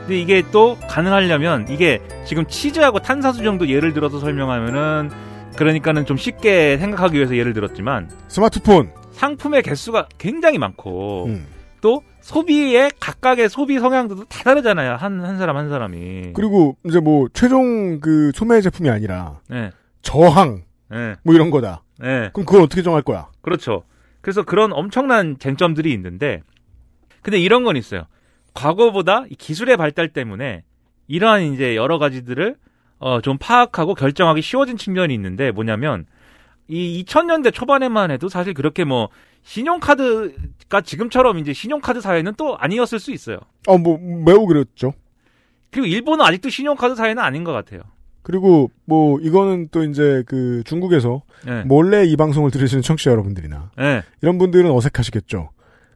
근데 이게 또 가능하려면 이게 지금 치즈하고 탄산수 정도 예를 들어서 설명하면은 그러니까는 좀 쉽게 생각하기 위해서 예를 들었지만 스마트폰 상품의 개수가 굉장히 많고 음. 또 소비의 각각의 소비 성향도 다 다르잖아요 한 한 사람 한 사람이 그리고 이제 뭐 최종 그 소매 제품이 아니라 네. 저항 네. 뭐 이런 거다. 네. 그럼 그걸 어떻게 정할 거야? 그렇죠. 그래서 그런 엄청난 쟁점들이 있는데, 근데 이런 건 있어요. 과거보다 이 기술의 발달 때문에 이러한 이제 여러 가지들을 어, 좀 파악하고 결정하기 쉬워진 측면이 있는데 뭐냐면 이 2000년대 초반에만 해도 사실 그렇게 뭐 신용카드가 지금처럼 이제 신용카드 사회는 또 아니었을 수 있어요. 어, 뭐 매우 그랬죠. 그리고 일본은 아직도 신용카드 사회는 아닌 것 같아요. 그리고 뭐 이거는 또 이제 그 중국에서 네. 몰래 이 방송을 들으시는 청취자 여러분들이나 네. 이런 분들은 어색하시겠죠.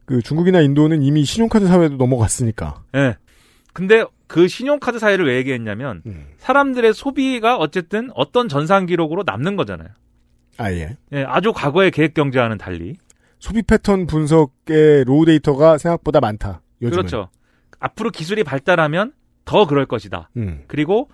그 중국이나 인도는 이미 신용카드 사회도 넘어갔으니까. 예. 근데 그 신용카드 사회를 왜 얘기했냐면 음. 사람들의 소비가 어쨌든 어떤 전산 기록으로 남는 거잖아요. 아 예. 예, 아주 과거의 계획 경제와는 달리. 소비 패턴 분석의 raw data가 생각보다 많다. 요즘은. 그렇죠. 앞으로 기술이 발달하면 더 그럴 것이다. 음. 그리고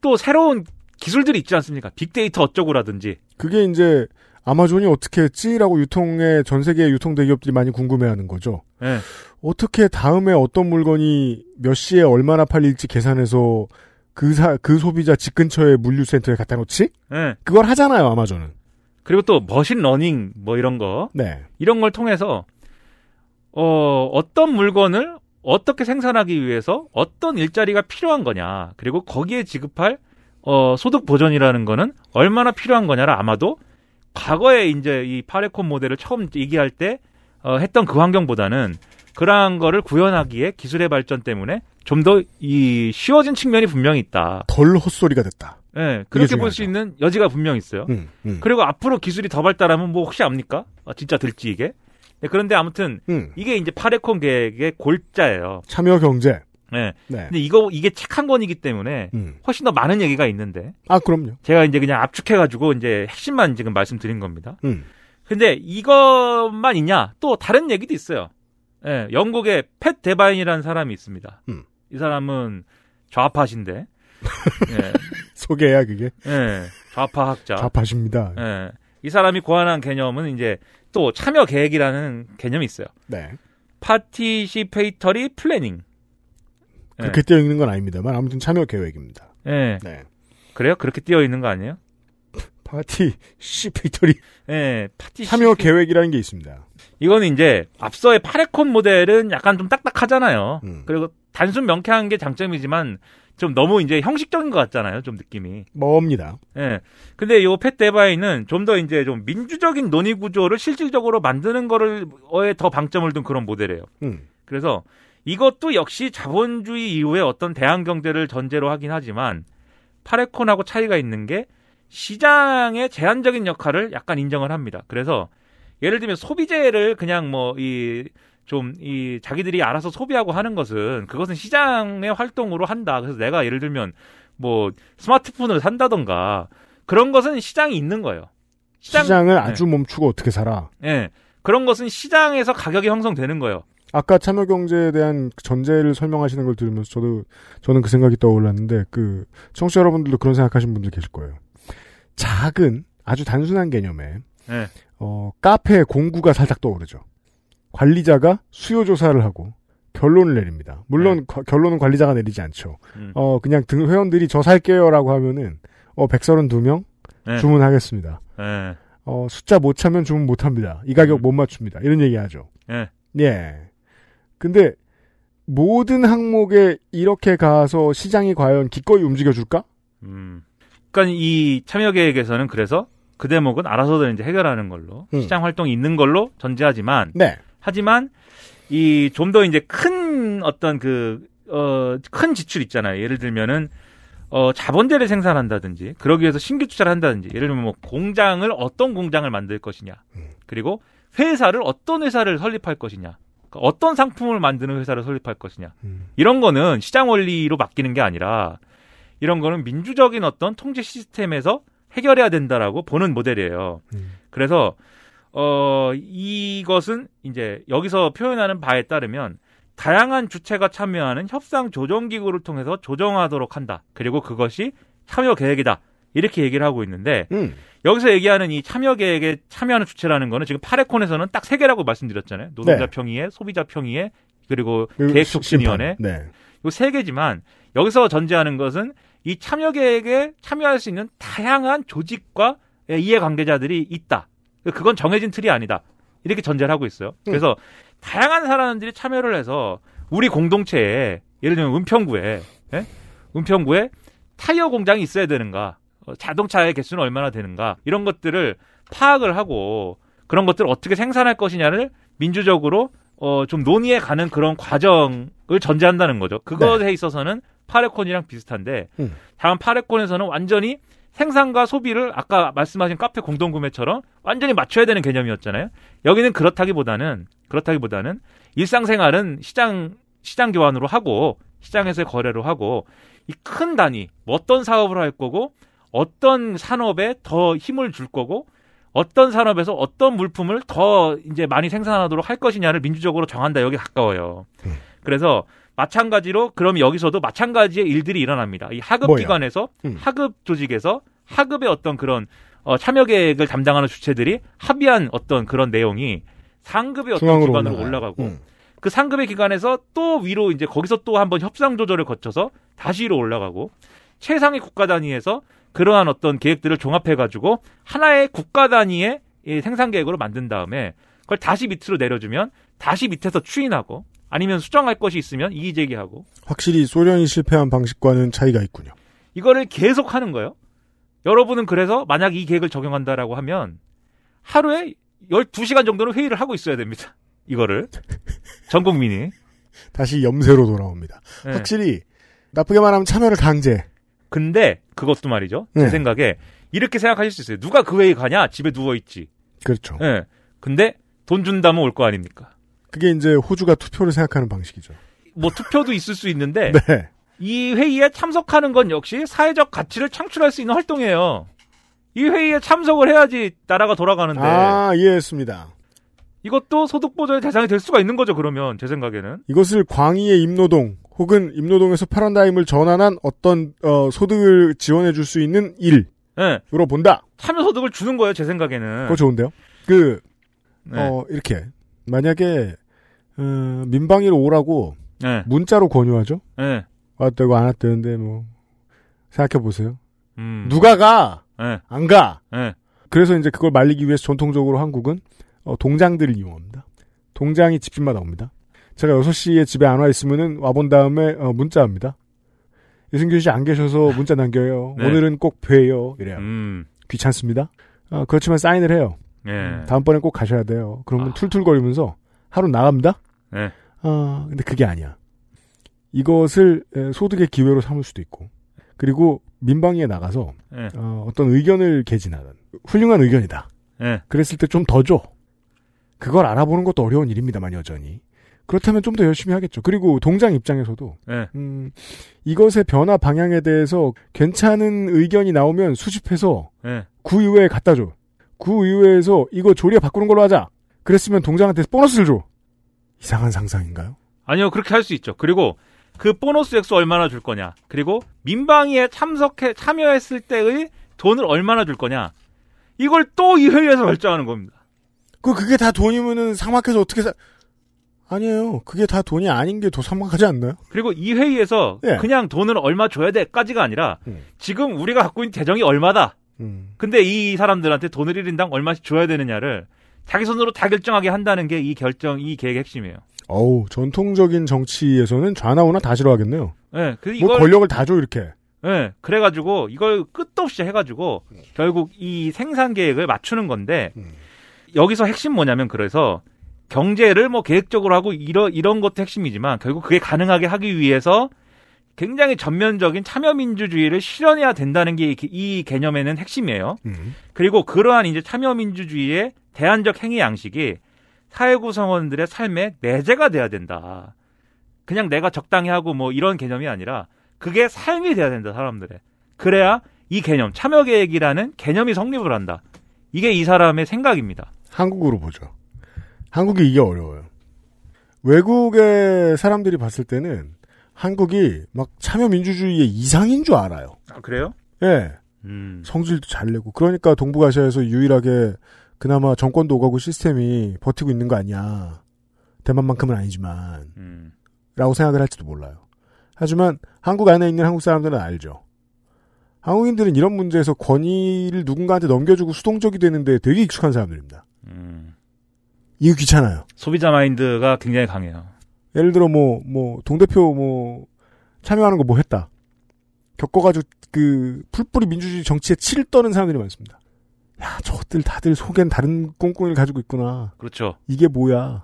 또 새로운 기술들이 있지 않습니까? 빅데이터 어쩌고라든지. 그게 이제 아마존이 어떻게 했지라고 유통에 전 세계 유통 대기업들이 많이 궁금해하는 거죠. 네. 어떻게 다음에 어떤 물건이 몇 시에 얼마나 팔릴지 계산해서 그 사, 그 소비자 집 근처에 물류센터에 갖다 놓지? 네. 그걸 하잖아요, 아마존은. 그리고 또 machine learning 뭐 이런 거. 네. 이런 걸 통해서 어, 어떤 물건을 어떻게 생산하기 위해서 어떤 일자리가 필요한 거냐. 그리고 거기에 지급할 어, 소득 보전이라는 거는 얼마나 필요한 거냐를 아마도 과거에 이제 이 파레콘 모델을 처음 얘기할 때 어, 했던 그 환경보다는 그러한 거를 구현하기에 기술의 발전 때문에 좀 더 이 쉬워진 측면이 분명히 있다. 덜 헛소리가 됐다. 예, 그렇게 볼 수 있는 여지가 분명히 있어요. 음, 음. 그리고 앞으로 기술이 더 발달하면 뭐 혹시 압니까? 아, 진짜 될지 이게? 네, 그런데 아무튼 음. 이게 이제 파레콘 계획의 골자예요. 참여 경제. 네. 네. 근데 이거 이게 책 한 권이기 때문에 음. 훨씬 더 많은 얘기가 있는데 아, 그럼요. 제가 이제 그냥 압축해가지고 이제 핵심만 지금 말씀드린 겁니다. 음. 근데 이것만 있냐? 또 다른 얘기도 있어요. 예, 영국의 팻 데바인이라는 사람이 있습니다. 음. 이 사람은 좌파신데, 예, [laughs] 소개야, 그게. 예, 좌파 학자. 좌파십니다. 예, 이 사람이 고안한 개념은 이제 또 참여 계획이라는 개념이 있어요. 네. participatory planning. 예. 그렇게 띄어 있는 건 아닙니다만 아무튼 참여 계획입니다. 예. 네. 그래요? 그렇게 띄어 있는 거 아니에요? participatory 예, 파티 참여 계획이라는 게 있습니다. 이거는 이제 앞서의 parecon 모델은 약간 좀 딱딱하잖아요. 음. 그리고 단순 명쾌한 게 장점이지만 좀 너무 이제 형식적인 것 같잖아요. 좀 느낌이. 뭡니다. 예. 근데 요 펫 데바이는 좀 더 이제 좀 민주적인 논의 구조를 실질적으로 만드는 거를 어에 더 방점을 둔 그런 모델이에요. 음. 그래서 이것도 역시 자본주의 이후에 어떤 대항 경제를 전제로 하긴 하지만 파레콘하고 차이가 있는 게 시장의 제한적인 역할을 약간 인정을 합니다. 그래서 예를 들면 소비재를 그냥 뭐 이좀이 자기들이 알아서 소비하고 하는 것은 그것은 시장의 활동으로 한다. 그래서 내가 예를 들면 뭐 스마트폰을 산다던가 그런 것은 시장이 있는 거예요. 시장, 을 네. 아주 멈추고 어떻게 살아. 예. 그런 것은 시장에서 가격이 형성되는 거예요. 아까 참여 경제에 대한 전제를 설명하시는 걸 들으면서 저도 저는 그 생각이 떠올랐는데 그 청취자 여러분들도 그런 생각하시는 분들 계실 거예요. 작은 아주 단순한 개념에 예. 어, 카페 공구가 살짝 떠오르죠. 관리자가 수요 조사를 하고 결론을 내립니다. 물론 거- 결론은 관리자가 내리지 않죠. 네. 음. 어, 그냥 등 회원들이 저 살게요라고 하면은 어, 132명 네. 주문하겠습니다. 예. 어, 숫자 못 차면 주문 못 합니다. 이 가격 못 맞춥니다. 이런 얘기 하죠. 예. 예. 근데 모든 항목에 이렇게 가서 시장이 과연 기꺼이 움직여줄까? 음. 그러니까 이 참여 계획에서는 그래서 그 대목은 알아서들 이제 해결하는 걸로 음. 시장 활동이 있는 걸로 전제하지만 네. 하지만 이 좀 더 이제 큰 어떤 그 어 큰 지출 있잖아요. 예를 들면은 어 자본재를 생산한다든지 그러기 위해서 신규 투자를 한다든지 예를 들면 뭐 공장을 어떤 공장을 만들 것이냐 그리고 회사를 어떤 회사를 설립할 것이냐 어떤 상품을 만드는 회사를 설립할 것이냐 이런 거는 시장 원리로 맡기는 게 아니라 이런 거는 민주적인 어떤 통제 시스템에서 해결해야 된다라고 보는 모델이에요. 그래서 어 이것은 이제 여기서 표현하는 바에 따르면 다양한 주체가 참여하는 협상 조정 기구를 통해서 조정하도록 한다. 그리고 그것이 참여 계획이다. 이렇게 얘기를 하고 있는데 음. 여기서 얘기하는 이 참여 계획에 참여하는 주체라는 거는 지금 파레콘에서는 딱 세 개라고 말씀드렸잖아요. 노동자 네. 평의회, 소비자 평의회, 그리고 그리고 계획 촉진위원회. 심판. 네. 요세 개지만 여기서 전제하는 것은 이 참여 계획에 참여할 수 있는 다양한 조직과 이해 관계자들이 있다. 그건 정해진 틀이 아니다. 이렇게 전제를 하고 있어요. 그래서 다양한 사람들이 참여를 해서 우리 공동체에 예를 들면 은평구에 예? 은평구에 타이어 공장이 있어야 되는가, 어, 자동차의 개수는 얼마나 되는가 이런 것들을 파악을 하고 그런 것들을 어떻게 생산할 것이냐를 민주적으로 어, 좀 논의해 가는 그런 과정을 전제한다는 거죠. 그것에 있어서는 파레콘이랑 비슷한데 음. 다만 파레콘에서는 완전히 생산과 소비를 아까 말씀하신 카페 공동구매처럼 완전히 맞춰야 되는 개념이었잖아요. 여기는 그렇다기보다는 그렇다기보다는 일상생활은 시장 시장 교환으로 하고 시장에서 거래로 하고 이 큰 단위 뭐 어떤 사업을 할 거고 어떤 산업에 더 힘을 줄 거고 어떤 산업에서 어떤 물품을 더 이제 많이 생산하도록 할 것이냐를 민주적으로 정한다 여기 가까워요. 그래서 마찬가지로 그럼 여기서도 마찬가지의 일들이 일어납니다. 이 하급 뭐요? 기관에서 음. 하급 조직에서 하급의 어떤 그런 어, 참여 계획을 담당하는 주체들이 합의한 어떤 그런 내용이 상급의 어떤 기관으로 올라가요. 올라가고 음. 그 상급의 기관에서 또 위로 이제 거기서 또 한번 협상 조절을 거쳐서 다시 위로 올라가고 최상위 국가 단위에서 그러한 어떤 계획들을 종합해 가지고 하나의 국가 단위의 이 생산 계획으로 만든 다음에 그걸 다시 밑으로 내려주면 다시 밑에서 추인하고 아니면 수정할 것이 있으면 이의 제기하고 확실히 소련이 실패한 방식과는 차이가 있군요. 이거를 계속 하는 거예요. 여러분은 그래서 만약 이 계획을 적용한다라고 하면 하루에 12시간 정도는 회의를 하고 있어야 됩니다. 이거를 전 국민이 [laughs] 다시 염세로 돌아옵니다. 네. 확실히 나쁘게 말하면 참여를 강제. 근데 그것도 말이죠. 제 네. 생각에 이렇게 생각하실 수 있어요. 누가 그 회의 가냐? 집에 누워 있지. 그렇죠. 예. 근데 돈 준다면 올 거 아닙니까? 그게 이제 호주가 투표를 생각하는 방식이죠. 뭐 투표도 있을 수 있는데 [laughs] 네. 이 회의에 참석하는 건 역시 사회적 가치를 창출할 수 있는 활동이에요. 이 회의에 참석을 해야지 나라가 돌아가는데 아, 이해했습니다. 이것도 소득 보전의 대상이 될 수가 있는 거죠. 그러면 제 생각에는 이것을 광의의 임노동 혹은 임노동에서 파란다임을 전환한 어떤 어, 소득을 지원해 줄 수 있는 일으로 예. 본다. 참여 소득을 주는 거예요. 제 생각에는. 그거 좋은데요? 그, 네. 어, 이렇게. 만약에, 어, 민방위로 오라고 네. 문자로 권유하죠? 네. 왔다고 안 왔다는데 뭐, 생각해 보세요. 음. 누가 가? 네. 안 가? 네. 그래서 이제 그걸 말리기 위해서 전통적으로 한국은 어, 동장들을 이용합니다. 동장이 집집마다 옵니다. 제가 6시에 집에 안 와 있으면은 와본 다음에 어, 문자합니다. 유승균 씨 안 계셔서 문자 남겨요. 네. 오늘은 꼭 뵈요. 이래요. 음. 귀찮습니다. 어, 그렇지만 사인을 해요. 예. 다음번엔 꼭 가셔야 돼요. 그러면 툴툴거리면서 하루 나갑니다. 네. 아, 근데 그게 아니야. 이것을 에, 소득의 기회로 삼을 수도 있고, 그리고 민방위에 나가서 네. 어, 떤 의견을 개진하는 훌륭한 의견이다. 네. 그랬을 때 좀 더 줘. 그걸 알아보는 것도 어려운 일입니다만 여전히. 그렇다면 좀 더 열심히 하겠죠. 그리고 동장 입장에서도 네. 음, 이것의 변화 방향에 대해서 괜찮은 의견이 나오면 수집해서 네. 구의회에 갖다 줘. 구의회에서 이거 조리에 바꾸는 걸로 하자. 그랬으면 동장한테 보너스를 줘. 이상한 상상인가요? 아니요, 그렇게 할 수 있죠. 그리고 그 보너스 액수 얼마나 줄 거냐. 그리고 민방위에 참석해, 참여했을 때의 돈을 얼마나 줄 거냐. 이걸 또 이 회의에서 결정하는 겁니다. 그 그게 다 돈이면은 상막해서 어떻게 사 아니에요. 그게 다 돈이 아닌 게더 상막하지 않나요? 그리고 이 회의에서 예. 그냥 돈을 얼마 줘야 돼까지가 아니라 음. 지금 우리가 갖고 있는 재정이 얼마다. 음. 근데 이 사람들한테 돈을 1인당 얼마씩 줘야 되느냐를 자기 손으로 다 결정하게 한다는 게 이 결정, 이 계획의 핵심이에요. 어우, 전통적인 정치에서는 좌나우나 다 싫어하겠네요. 예, 그뭐 이걸 권력을 다 줘 이렇게. 예, 그래가지고 이걸 끝도 없이 해가지고 결국 이 생산 계획을 맞추는 건데 여기서 핵심 뭐냐면 그래서 경제를 뭐 계획적으로 하고 이런 이런 것도 핵심이지만 결국 그게 가능하게 하기 위해서 굉장히 전면적인 참여 민주주의를 실현해야 된다는 게 이 개념에는 핵심이에요. 음. 그리고 그러한 이제 참여 민주주의의 대안적 행위 양식이 사회 구성원들의 삶에 내재가 돼야 된다. 그냥 내가 적당히 하고 뭐 이런 개념이 아니라 그게 삶이 돼야 된다, 사람들의. 그래야 이 개념, 참여 계획이라는 개념이 성립을 한다. 이게 이 사람의 생각입니다. 한국으로 보죠. 한국이 이게 어려워요. 외국의 사람들이 봤을 때는 한국이 막 참여 민주주의의 이상인 줄 알아요. 아, 그래요? 예. 음. 성질도 잘 내고. 그러니까 동북아시아에서 유일하게 그나마 정권도 오가고 시스템이 버티고 있는 거 아니야. 대만만큼은 아니지만. 음. 라고 생각을 할지도 몰라요. 하지만 한국 안에 있는 한국 사람들은 알죠. 한국인들은 이런 문제에서 권위를 누군가한테 넘겨주고 수동적이 되는데 되게 익숙한 사람들입니다. 음. 이거 귀찮아요. 소비자 마인드가 굉장히 강해요. 예를 들어 뭐, 뭐, 동대표 뭐, 참여하는 거 뭐 했다. 겪어가지고 그 풀뿌리 민주주의 정치에 치를 떠는 사람들이 많습니다. 야, 저것들 다들 속엔 다른 꿍꿍이를 가지고 있구나. 그렇죠. 이게 뭐야.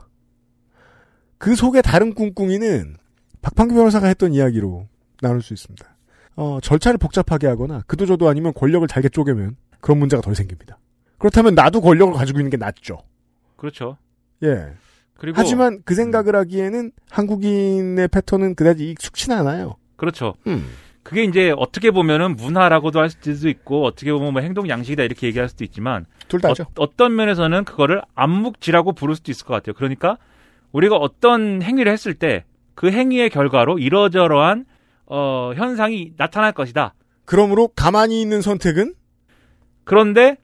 그 속에 다른 꿍꿍이는 박판규 변호사가 했던 이야기로 나눌 수 있습니다. 어, 절차를 복잡하게 하거나 그도저도 아니면 권력을 잘게 쪼개면 그런 문제가 덜 생깁니다. 그렇다면 나도 권력을 가지고 있는 게 낫죠. 그렇죠. 예. 그리고 하지만 그 생각을 하기에는 한국인의 패턴은 그다지 익숙치 않아요. 그렇죠. 음. 그게 이제 어떻게 보면은 문화라고도 할 수도 있고 어떻게 보면 뭐 행동 양식이다 이렇게 얘기할 수도 있지만 둘 다죠. 어, 떤 면에서는 그거를 암묵지라고 부를 수도 있을 것 같아요. 그러니까 우리가 어떤 행위를 했을 때 그 행위의 결과로 이러저러한 어, 현상이 나타날 것이다. 그러므로 가만히 있는 선택은 그런데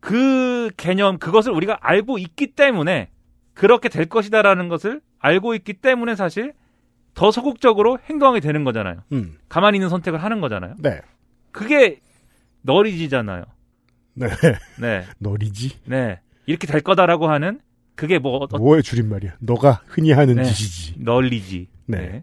그 개념 그것을 우리가 알고 있기 때문에 그렇게 될 것이다라는 것을 알고 있기 때문에 사실 더 소극적으로 행동하게 되는 거잖아요. 음. 가만히 있는 선택을 하는 거잖아요. 네. 그게 너리지잖아요. 네. 네. [laughs] 너리지? 네. 이렇게 될 거다라고 하는 그게 뭐 어, 뭐의 줄임말이야? 너가 흔히 하는 네. 짓이지. 널리지. 네.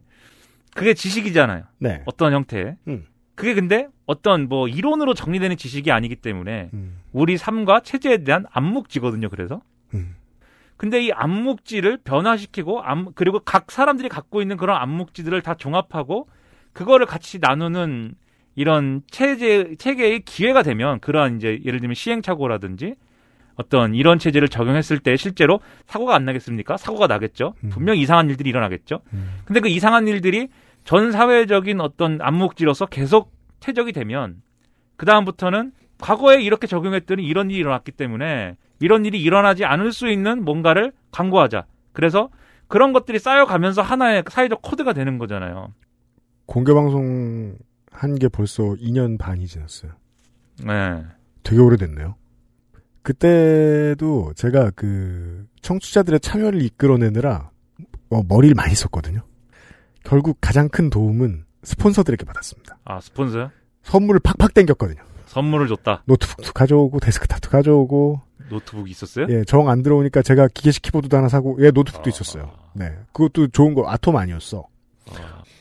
그게 지식이잖아요. 네. 어떤 형태. 음. 그게 근데 어떤 뭐 이론으로 정리되는 지식이 아니기 때문에 음. 우리 삶과 체제에 대한 암묵지거든요. 그래서. 음. 근데 이 암묵지를 변화시키고 암, 그리고 각 사람들이 갖고 있는 그런 암묵지들을 다 종합하고 그거를 같이 나누는 이런 체제 체계의 기회가 되면 그러한 이제 예를 들면 시행착오라든지 어떤 이런 체제를 적용했을 때 실제로 사고가 안 나겠습니까? 사고가 나겠죠. 분명 이상한 일들이 일어나겠죠. 근데 그 이상한 일들이 전 사회적인 어떤 암묵지로서 계속 퇴적이 되면 그 다음부터는 과거에 이렇게 적용했더니 이런 일이 일어났기 때문에 이런 일이 일어나지 않을 수 있는 뭔가를 강구하자. 그래서 그런 것들이 쌓여가면서 하나의 사회적 코드가 되는 거잖아요. 공개 방송 한 게 벌써 2년 반이 지났어요. 네. 되게 오래됐네요. 그때도 제가 그 청취자들의 참여를 이끌어내느라 어, 머리를 많이 썼거든요. 결국 가장 큰 도움은 스폰서들에게 받았습니다. 아, 스폰서요? 선물을 팍팍 땡겼거든요. 선물을 줬다. 노트북도 가져오고 데스크탑도 가져오고 노트북 있었어요? 예, 정 안 들어오니까 제가 기계식 키보드도 하나 사고 예, 노트북도 있었어요. 네. 그것도 좋은 거 아톰 아니었어.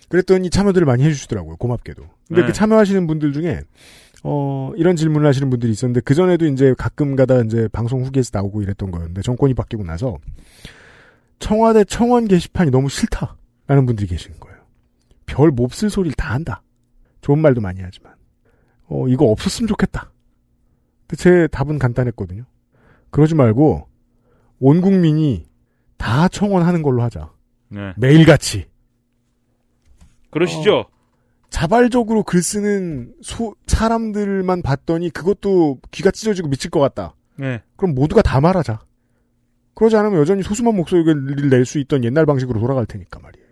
그랬더니 참여들을 많이 해 주시더라고요. 고맙게도. 근데 네. 그 참여하시는 분들 중에 어 이런 질문을 하시는 분들이 있었는데 그 전에도 이제 가끔 가다 이제 방송 후기에서 나오고 이랬던 거였는데 정권이 바뀌고 나서 청와대 청원 게시판이 너무 싫다 라는 분들이 계시는 거예요. 별 몹쓸 소리를 다 한다. 좋은 말도 많이 하지만 어 이거 없었으면 좋겠다. 근데 제 답은 간단했거든요. 그러지 말고 온 국민이 다 청원하는 걸로 하자. 네. 매일같이. 그러시죠? 어, 자발적으로 글 쓰는 소, 사람들만 봤더니 그것도 귀가 찢어지고 미칠 것 같다. 네. 그럼 모두가 다 말하자. 그러지 않으면 여전히 소수만 목소리를 낼 수 있던 옛날 방식으로 돌아갈 테니까 말이에요.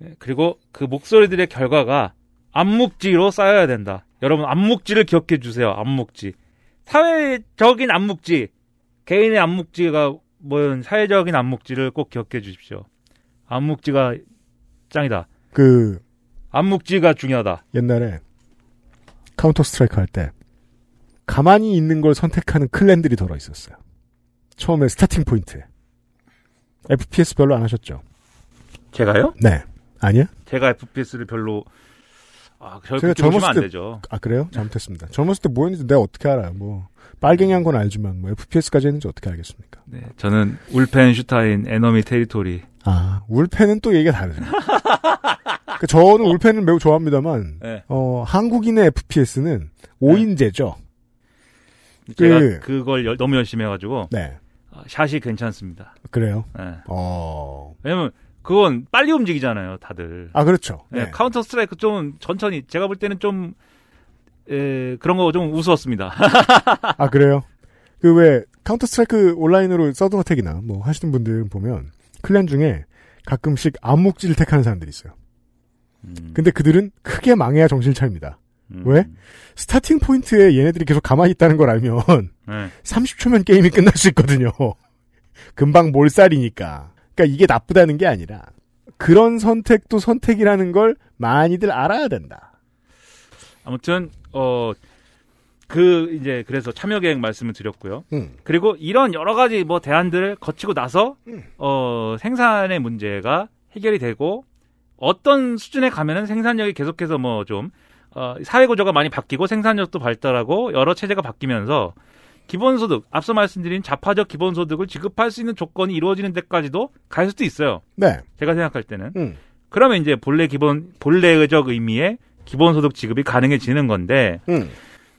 네, 그리고 그 목소리들의 결과가 암묵지로 쌓여야 된다. 여러분 암묵지를 기억해 주세요. 암묵지. 사회적인 암묵지, 개인의 암묵지가 뭐든 사회적인 암묵지를 꼭 기억해 주십시오. 암묵지가 짱이다. 그 암묵지가 중요하다. 옛날에 Counter-Strike 할 때 가만히 있는 걸 선택하는 clan들이 들어 있었어요. 처음에 starting point에. FPS 별로 안 하셨죠? 제가요? 네. 아니야? 제가 FPS를 별로 아, 저 제가 젊었을 안때 되죠. 아 그래요? 잘못했습니다. 젊었을 때 뭐였는지 내가 어떻게 알아요? 뭐 빨갱이 한 건 알지만 뭐 FPS까지 했는지 어떻게 알겠습니까? 네, 저는 Wolfenstein Enemy Territory. 아 Wolfen은 또 얘기가 다르죠. 그러니까 저는 Wolfen을 매우 좋아합니다만 네. 어, 한국인의 FPS는 5인제죠. 제가 그- 그걸 열- 너무 열심히 해가지고 네. 아, 샷이 괜찮습니다. 그래요. 네. 어. 왜냐면 그건 빨리 움직이잖아요, 다들. 아 그렇죠. 네, 네. Counter-Strike 좀 천천히 제가 볼 때는 좀 에, 그런 거 좀 우스웠습니다. [laughs] 아 그래요? 그 왜 Counter-Strike 온라인으로 Sudden Attack이나 뭐 하시는 분들 보면 clan 중에 가끔씩 암묵지를 택하는 사람들이 있어요. 음. 근데 그들은 크게 망해야 정신 차립니다. 왜? 스타팅 포인트에 얘네들이 계속 가만히 있다는 걸 알면 네. 30초면 게임이 끝날 수 있거든요. [laughs] 금방 몰살이니까. 그러니까 이게 나쁘다는 게 아니라 그런 선택도 선택이라는 걸 많이들 알아야 된다. 아무튼 어. 그 이제 그래서 참여 계획 말씀을 드렸고요. 음. 그리고 이런 여러 가지 뭐 대안들을 거치고 나서 음. 어 생산의 문제가 해결이 되고 어떤 수준에 가면은 생산력이 계속해서 뭐좀 어, 사회 구조가 많이 바뀌고 생산력도 발달하고 여러 체제가 바뀌면서 기본소득 앞서 말씀드린 자파적 기본소득을 지급할 수 있는 조건이 이루어지는 데까지도 갈 수도 있어요. 네. 제가 생각할 때는 음. 그러면 이제 본래 기본 본래적 의미의 기본소득 지급이 가능해지는 건데 음.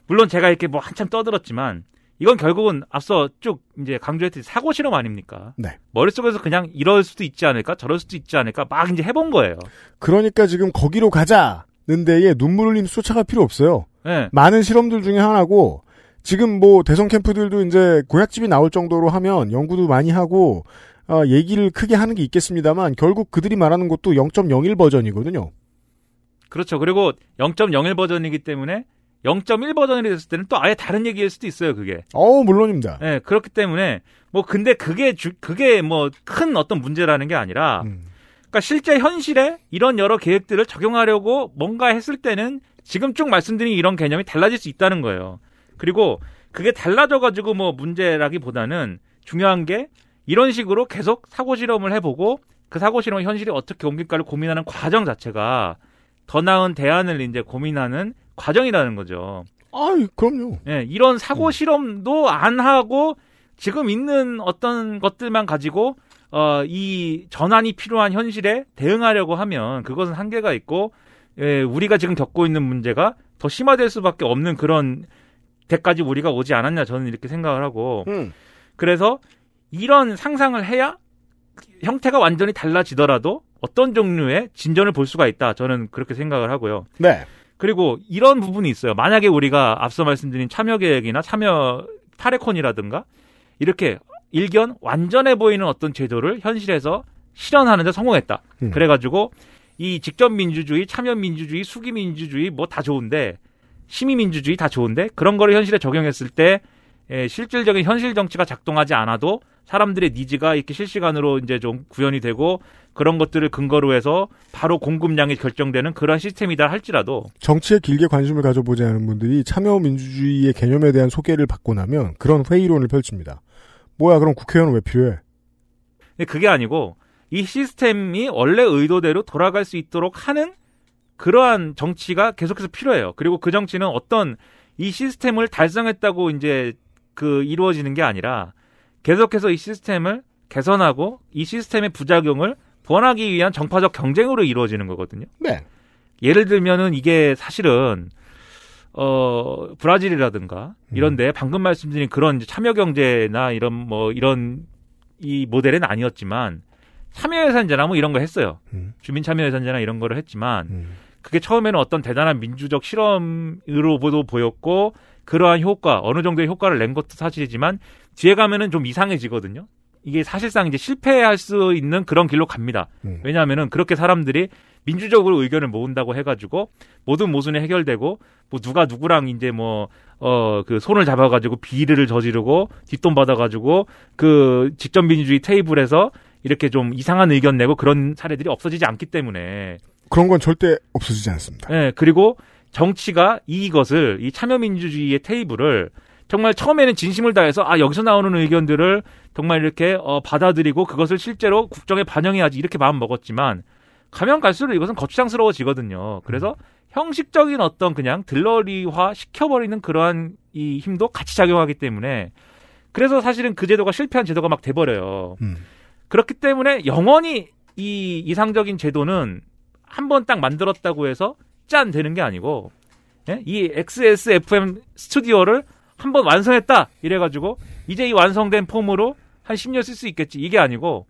물론 제가 이렇게 뭐 한참 떠들었지만 이건 결국은 앞서 쭉 이제 강조했듯이 사고 실험 아닙니까? 네. 머릿속에서 그냥 이럴 수도 있지 않을까 저럴 수도 있지 않을까 막 이제 해본 거예요. 그러니까 지금 거기로 가자는 데에 눈물 흘림 쫓아갈 필요 없어요. 네. 많은 실험들 중에 하나고 지금 뭐 대선 캠프들도 이제 고약집이 나올 정도로 하면 연구도 많이 하고 어, 얘기를 크게 하는 게 있겠습니다만 결국 그들이 말하는 것도 0.01 버전이거든요. 그렇죠. 그리고 0.01 버전이기 때문에 0.1 버전이 됐을 때는 또 아예 다른 얘기일 수도 있어요, 그게. 어, 물론입니다. 네, 그렇기 때문에 뭐 근데 그게 주, 그게 뭐 큰 어떤 문제라는 게 아니라 음. 그러니까 실제 현실에 이런 여러 계획들을 적용하려고 뭔가 했을 때는 지금 쭉 말씀드린 이런 개념이 달라질 수 있다는 거예요. 그리고 그게 달라져 가지고 뭐 문제라기보다는 중요한 게 이런 식으로 계속 사고 실험을 해보고 그 사고 실험 현실이 어떻게 옮길까를 고민하는 과정 자체가 더 나은 대안을 이제 고민하는 과정이라는 거죠. 아, 그럼요. 예, 이런 사고 실험도 안 하고 지금 있는 어떤 것들만 가지고 어, 이 전환이 필요한 현실에 대응하려고 하면 그것은 한계가 있고 예, 우리가 지금 겪고 있는 문제가 더 심화될 수밖에 없는 그런 데까지 우리가 오지 않았냐 저는 이렇게 생각을 하고 음. 그래서 이런 상상을 해야 형태가 완전히 달라지더라도 어떤 종류의 진전을 볼 수가 있다 저는 그렇게 생각을 하고요. 네. 그리고 이런 부분이 있어요. 만약에 우리가 앞서 말씀드린 참여 계획이나 참여 타레콘이라든가 이렇게 일견 완전해 보이는 어떤 제도를 현실에서 실현하는데 성공했다. 음. 그래가지고 이 직접 민주주의, 참여 민주주의, 수기 민주주의 뭐 다 좋은데 시민 민주주의 다 좋은데 그런 거를 현실에 적용했을 때 에, 실질적인 현실 정치가 작동하지 않아도 사람들의 니즈가 이렇게 실시간으로 이제 좀 구현이 되고 그런 것들을 근거로 해서 바로 공급량이 결정되는 그런 시스템이다 할지라도 정치에 길게 관심을 가져보지 않은 분들이 참여민주주의의 개념에 대한 소개를 받고 나면 그런 회의론을 펼칩니다. 뭐야, 그럼 국회의원은 왜 필요해? 근데 그게 아니고 이 시스템이 원래 의도대로 돌아갈 수 있도록 하는 그러한 정치가 계속해서 필요해요. 그리고 그 정치는 어떤 이 시스템을 달성했다고 이제 그 이루어지는 게 아니라 계속해서 이 시스템을 개선하고 이 시스템의 부작용을 보완하기 위한 정파적 경쟁으로 이루어지는 거거든요. 네. 예를 들면은 이게 사실은 어 브라질이라든가 이런데 방금 말씀드린 그런 참여 경제나 이런 뭐 이런 이 모델은 아니었지만 참여예산제나 뭐 이런 거 했어요. 음. 주민 참여예산제나 이런 거를 했지만 그게 처음에는 어떤 대단한 민주적 실험으로도 보였고 그러한 효과 어느 정도의 효과를 낸 것도 사실이지만 뒤에 가면은 좀 이상해지거든요. 이게 사실상 이제 실패할 수 있는 그런 길로 갑니다. 음. 왜냐하면은 그렇게 사람들이 민주적으로 의견을 모은다고 해가지고 모든 모순이 해결되고 뭐 누가 누구랑 이제 뭐 어 그 손을 잡아가지고 비리를 저지르고 뒷돈 받아가지고 그 직접 민주주의 테이블에서 이렇게 좀 이상한 의견 내고 그런 사례들이 없어지지 않기 때문에 그런 건 절대 없어지지 않습니다. 예, 그리고 정치가 이것을 이 참여민주주의의 테이블을 정말 처음에는 진심을 다해서 아 여기서 나오는 의견들을 정말 이렇게 어, 받아들이고 그것을 실제로 국정에 반영해야지 이렇게 마음 먹었지만 가면 갈수록 이것은 거추장스러워지거든요. 그래서 형식적인 어떤 그냥 들러리화 시켜버리는 그러한 이 힘도 같이 작용하기 때문에 그래서 사실은 그 제도가 실패한 제도가 막 돼버려요. 음. 그렇기 때문에 영원히 이 이상적인 제도는 한 번 딱 만들었다고 해서 짠 되는 게 아니고 예? 이 XSFM 스튜디오를 한 번 완성했다 이래가지고 이제 이 완성된 폼으로 한 10년 쓸 수 있겠지 이게 아니고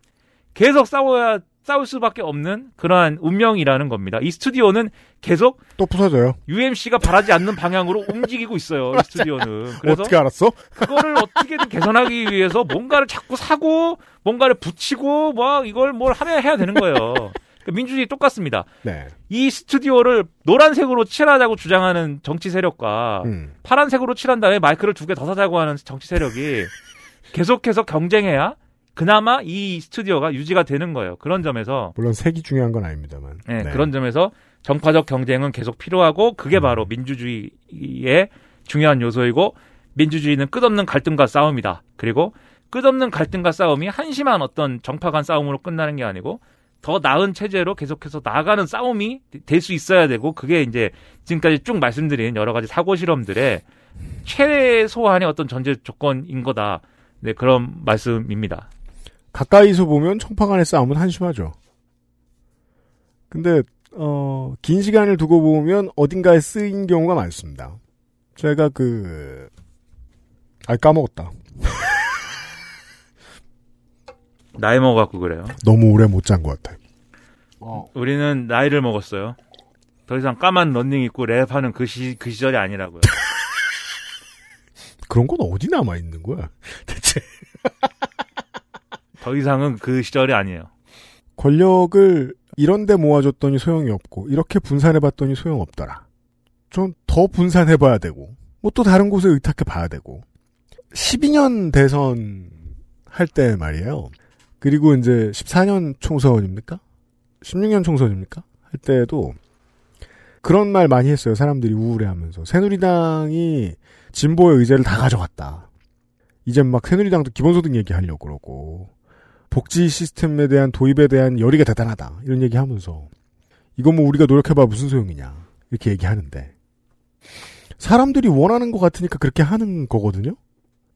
계속 싸워야 싸울 수밖에 없는 그러한 운명이라는 겁니다. 이 스튜디오는 계속 또 부서져요. UMC가 바라지 않는 방향으로 움직이고 있어요. 이 스튜디오는. 그래서 어떻게 알았어? 그거를 어떻게든 개선하기 위해서 뭔가를 자꾸 사고 뭔가를 붙이고 뭐 이걸 뭘 하면 해야 되는 거예요. 그러니까 민주주의 똑같습니다. 네. 이 스튜디오를 노란색으로 칠하자고 주장하는 정치 세력과 음. 파란색으로 칠한 다음에 마이크를 두 개 더 사자고 하는 정치 세력이 계속해서 경쟁해야 그나마 이 스튜디오가 유지가 되는 거예요. 그런 점에서 물론 색이 중요한 건 아닙니다만. 네, 네. 그런 점에서 정파적 경쟁은 계속 필요하고 그게 바로 민주주의의 중요한 요소이고 민주주의는 끝없는 갈등과 싸움이다. 그리고 끝없는 갈등과 싸움이 한심한 어떤 정파 간 싸움으로 끝나는 게 아니고 더 나은 체제로 계속해서 나아가는 싸움이 될 수 있어야 되고 그게 이제 지금까지 쭉 말씀드린 여러 가지 사고 실험들의 최소한의 어떤 전제 조건인 거다. 네, 그런 말씀입니다. 가까이서 보면 청파 간의 싸움은 한심하죠. 근데 어, 긴 시간을 두고 보면 어딘가에 쓰인 경우가 많습니다. 제가 그, 아 까먹었다. [laughs] 나이 먹어갖고 그래요. 너무 오래 못 잔 것 같아. 우리는 나이를 먹었어요. 더 이상 까만 런닝 입고 랩하는 그, 시, 그 시절이 아니라고요. [laughs] 그런 건 어디 남아 있는 거야? [laughs] 대체. 더 이상은 그 시절이 아니에요. 권력을 이런데 모아줬더니 소용이 없고 이렇게 분산해봤더니 소용없더라. 좀 더 분산해봐야 되고 뭐 또 다른 곳에 의탁해 봐야 되고 12년 대선 할 때 말이에요. 그리고 이제 14년 총선입니까? 16년 총선입니까? 할 때도 그런 말 많이 했어요. 사람들이 우울해하면서 새누리당이 진보의 의제를 다 가져갔다. 이젠 막 새누리당도 기본소득 얘기하려고 그러고 복지 시스템에 대한 도입에 대한 열의가 대단하다. 이런 얘기하면서 이거 뭐 우리가 노력해봐 무슨 소용이냐 이렇게 얘기하는데 사람들이 원하는 것 같으니까 그렇게 하는 거거든요.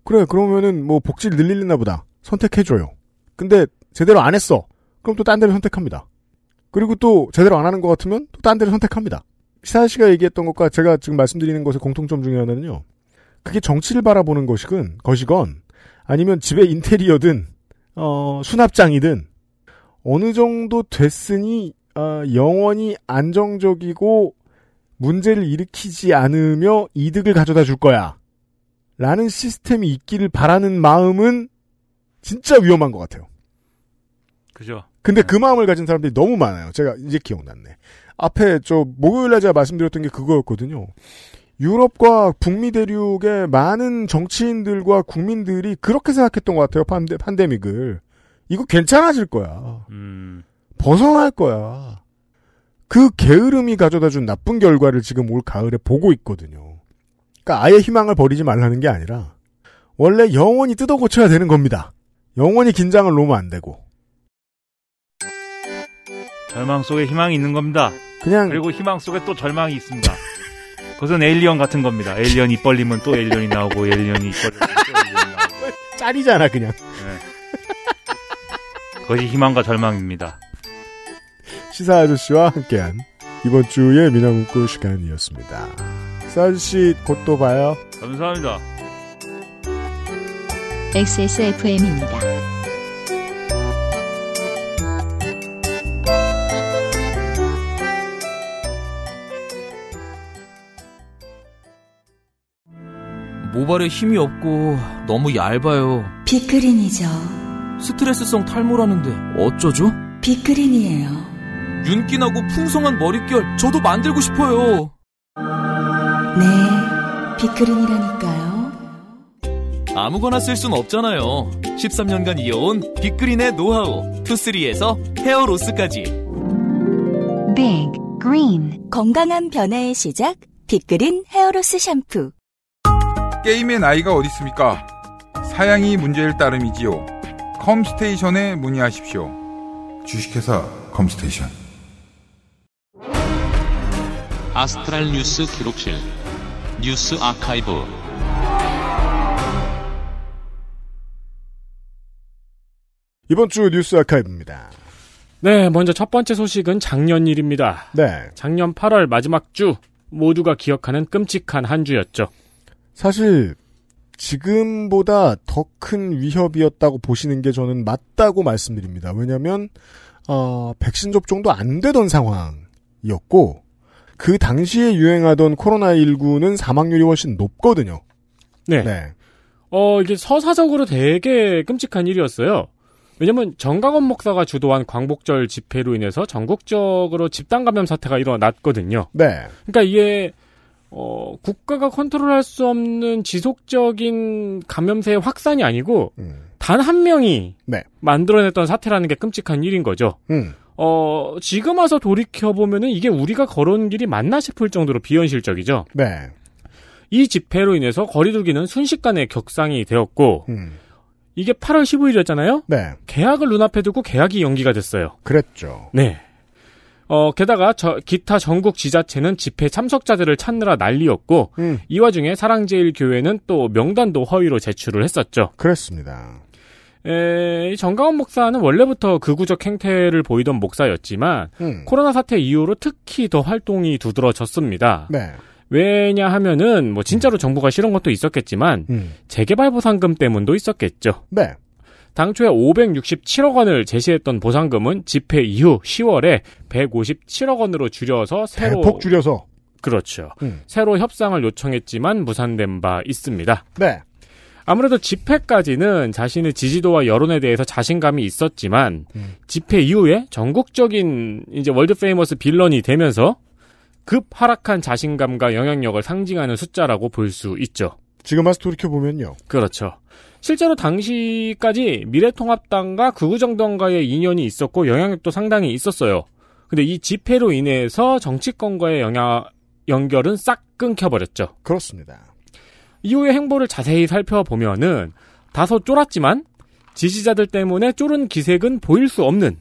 그래 그러면은 뭐 복지를 늘리려나 보다 선택해줘요. 근데 제대로 안 했어. 그럼 또 딴 데를 선택합니다. 그리고 또 제대로 안 하는 것 같으면 또 딴 데를 선택합니다. 시사 씨가 얘기했던 것과 제가 지금 말씀드리는 것의 공통점 중에 하나는요. 그게 정치를 바라보는 것이건 것이건 아니면 집의 인테리어든 어, 수납장이든 어느 정도 됐으니 어, 영원히 안정적이고 문제를 일으키지 않으며 이득을 가져다 줄 거야. 라는 시스템이 있기를 바라는 마음은 진짜 위험한 것 같아요. 그죠. 근데 그 마음을 가진 사람들이 너무 많아요. 제가 이제 기억났네. 앞에 저 목요일날 제가 말씀드렸던 게 그거였거든요. 유럽과 북미 대륙의 많은 정치인들과 국민들이 그렇게 생각했던 것 같아요. 판데, 판데믹을. 이거 괜찮아질 거야. 음, 벗어날 거야. 그 게으름이 가져다 준 나쁜 결과를 지금 올 가을에 보고 있거든요. 그러니까 아예 희망을 버리지 말라는 게 아니라 원래 영원히 뜯어 고쳐야 되는 겁니다. 영원히 긴장을 놓으면 안 되고. 절망 속에 희망이 있는 겁니다. 그냥 그리고 희망 속에 또 절망이 있습니다. 그것은 alien 같은 겁니다. alien 입 벌리면 또 alien이 나오고 alien이 입 벌리면 또 에일리언이 나오고. [laughs] 짤이잖아 그냥. 그것이 희망과 절망입니다. 시사 아저씨와 함께한 이번 주의 미나문구 시간이었습니다. 시사 아저씨 곧 또 봐요. 감사합니다. XSFM입니다. 모발에 힘이 없고 너무 얇아요. 빅그린이죠. 스트레스성 탈모라는데 어쩌죠? 빅그린이에요. 윤기나고 풍성한 머릿결 저도 만들고 싶어요. 네, 빅그린이라니까요. 아무거나 쓸 순 없잖아요. 13년간 이어온 빅그린의 노하우 투쓰리에서 헤어로스까지. 빅 그린 건강한 변화의 시작 빅그린 hair loss 샴푸. 게임의 나이가 어디 있습니까? 사양이 문제일 따름이지요. 컴스테이션에 문의하십시오. 주식회사 컴스테이션. 아스트랄 뉴스 기록실 뉴스 아카이브 이번 주 뉴스 아카이브입니다. 네, 먼저 첫 번째 소식은 작년 일입니다. 네. 작년 8월 마지막 주 모두가 기억하는 끔찍한 한 주였죠. 사실 지금보다 더 큰 위협이었다고 보시는 게 저는 맞다고 말씀드립니다. 왜냐하면 어, 백신 접종도 안 되던 상황이었고 그 당시에 유행하던 코로나19는 사망률이 훨씬 높거든요. 네. 네. 어, 이게 서사적으로 되게 끔찍한 일이었어요. 왜냐면 정강원 목사가 주도한 광복절 집회로 인해서 전국적으로 집단 감염 사태가 일어났거든요. 네. 그러니까 이게 어, 국가가 컨트롤할 수 없는 지속적인 감염세의 확산이 아니고 단한 명이 네. 만들어냈던 사태라는 게 끔찍한 일인 거죠. 음. 어, 지금 와서 돌이켜 보면은 이게 우리가 걸어온 길이 맞나 싶을 정도로 비현실적이죠. 네. 이 집회로 인해서 거리두기는 순식간에 격상이 되었고 음. 이게 8월 15일이었잖아요. 네. 계약을 눈앞에 두고 계약이 연기가 됐어요. 그랬죠. 네. 어, 게다가 저, 기타 전국 지자체는 집회 참석자들을 찾느라 난리였고 음. 이 와중에 사랑제일교회는 또 명단도 허위로 제출을 했었죠. 그랬습니다. 에, 이 정가원 목사는 원래부터 극우적 행태를 보이던 목사였지만 음. 코로나 사태 이후로 특히 더 활동이 두드러졌습니다. 네. 왜냐하면은 뭐 진짜로 정부가 싫은 것도 있었겠지만 음. 재개발 보상금 때문도 있었겠죠. 네. 당초에 567억 원을 제시했던 보상금은 집회 이후 10월에 157억 원으로 줄여서 새로 대폭 줄여서. 그렇죠. 음. 새로 협상을 요청했지만 무산된 바 있습니다. 네. 아무래도 집회까지는 자신의 지지도와 여론에 대해서 자신감이 있었지만 집회 이후에 전국적인 이제 world famous villain이 되면서 급 하락한 자신감과 영향력을 상징하는 숫자라고 볼 수 있죠. 지금 와서 돌이켜보면요. 그렇죠. 실제로 당시까지 미래통합당과 극우정당과의 인연이 있었고 영향력도 상당히 있었어요. 근데 이 집회로 인해서 정치권과의 영향, 연결은 싹 끊겨버렸죠. 그렇습니다. 이후의 행보를 자세히 살펴보면은 다소 쫄았지만 지지자들 때문에 쫄은 기색은 보일 수 없는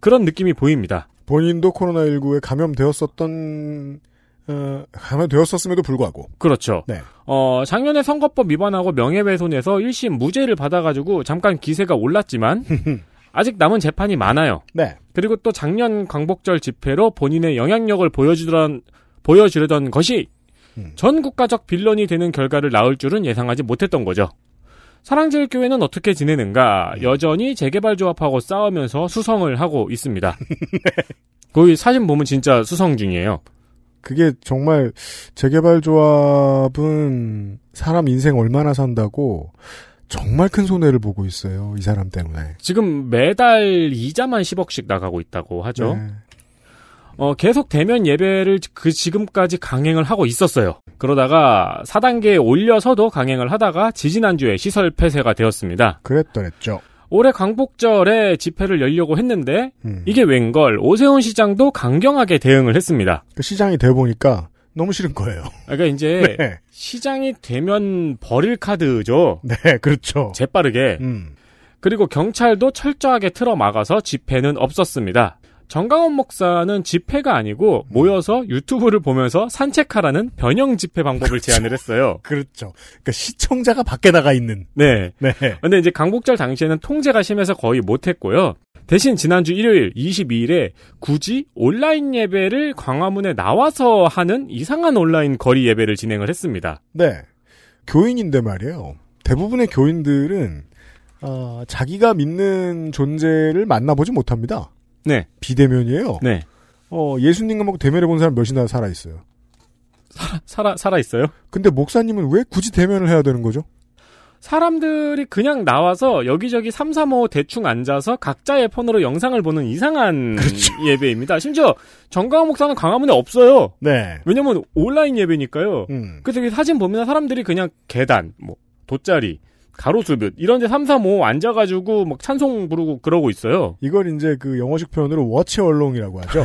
그런 느낌이 보입니다. 본인도 코로나19에 감염되었었던 어, 감염되었었음에도 불구하고 그렇죠. 네. 어, 작년에 선거법 위반하고 명예훼손에서 1심 무죄를 받아가지고 잠깐 기세가 올랐지만 [laughs] 아직 남은 재판이 많아요. 네. 그리고 또 작년 광복절 집회로 본인의 영향력을 보여주던 보여주려던 것이 전 국가적 빌런이 되는 결과를 낳을 줄은 예상하지 못했던 거죠. 사랑제일 교회는 어떻게 지내는가? 여전히 재개발 조합하고 싸우면서 수성을 하고 있습니다. [laughs] 거기 사진 보면 진짜 수성 중이에요. 그게 정말 재개발 조합은 사람 인생 얼마나 산다고 정말 큰 손해를 보고 있어요. 이 사람 때문에. 지금 매달 이자만 10억씩 나가고 있다고 하죠. 네. 어, 계속 대면 예배를 그 지금까지 강행을 하고 있었어요. 그러다가 4단계에 올려서도 강행을 하다가 지지난주에 시설 폐쇄가 되었습니다. 그랬더랬죠. 올해 광복절에 집회를 열려고 했는데 음. 이게 웬걸 오세훈 시장도 강경하게 대응을 했습니다. 그 시장이 돼 보니까 너무 싫은 거예요. [laughs] 그러니까 이제 네. 시장이 되면 버릴 카드죠. 네, 그렇죠. 재빠르게. 음. 그리고 경찰도 철저하게 틀어 막아서 집회는 없었습니다. 정강원 목사는 집회가 아니고 모여서 유튜브를 보면서 산책하라는 변형 집회 방법을 제안을 했어요. 그렇죠. 그러니까 시청자가 밖에 나가 있는. 네. 네. 근데 이제 강복절 당시에는 통제가 심해서 거의 못했고요. 대신 지난주 일요일 22일에 굳이 온라인 예배를 광화문에 나와서 하는 이상한 온라인 거리 예배를 진행을 했습니다. 네. 교인인데 말이에요. 대부분의 교인들은 어, 자기가 믿는 존재를 만나보지 못합니다. 네. 비대면이에요. 네. 어, 예수님과 뭐 대면해 본 사람 몇이나 살아 있어요. 살아 살아 있어요? 근데 목사님은 왜 굳이 대면을 해야 되는 거죠? 사람들이 그냥 나와서 여기저기 3, 3, 5 대충 앉아서 각자의 폰으로 영상을 보는 이상한 [laughs] 예배입니다. 심지어 정강원 목사는 광화문에 없어요. 네. 왜냐면 온라인 예배니까요. 음. 그래서 사진 보면 사람들이 그냥 계단, 뭐 돗자리, 가로수볕 이런 데 3, 3, 5 앉아가지고 막 찬송 부르고 그러고 있어요. 이걸 이제 그 영어식 표현으로 워치 얼롱이라고 하죠.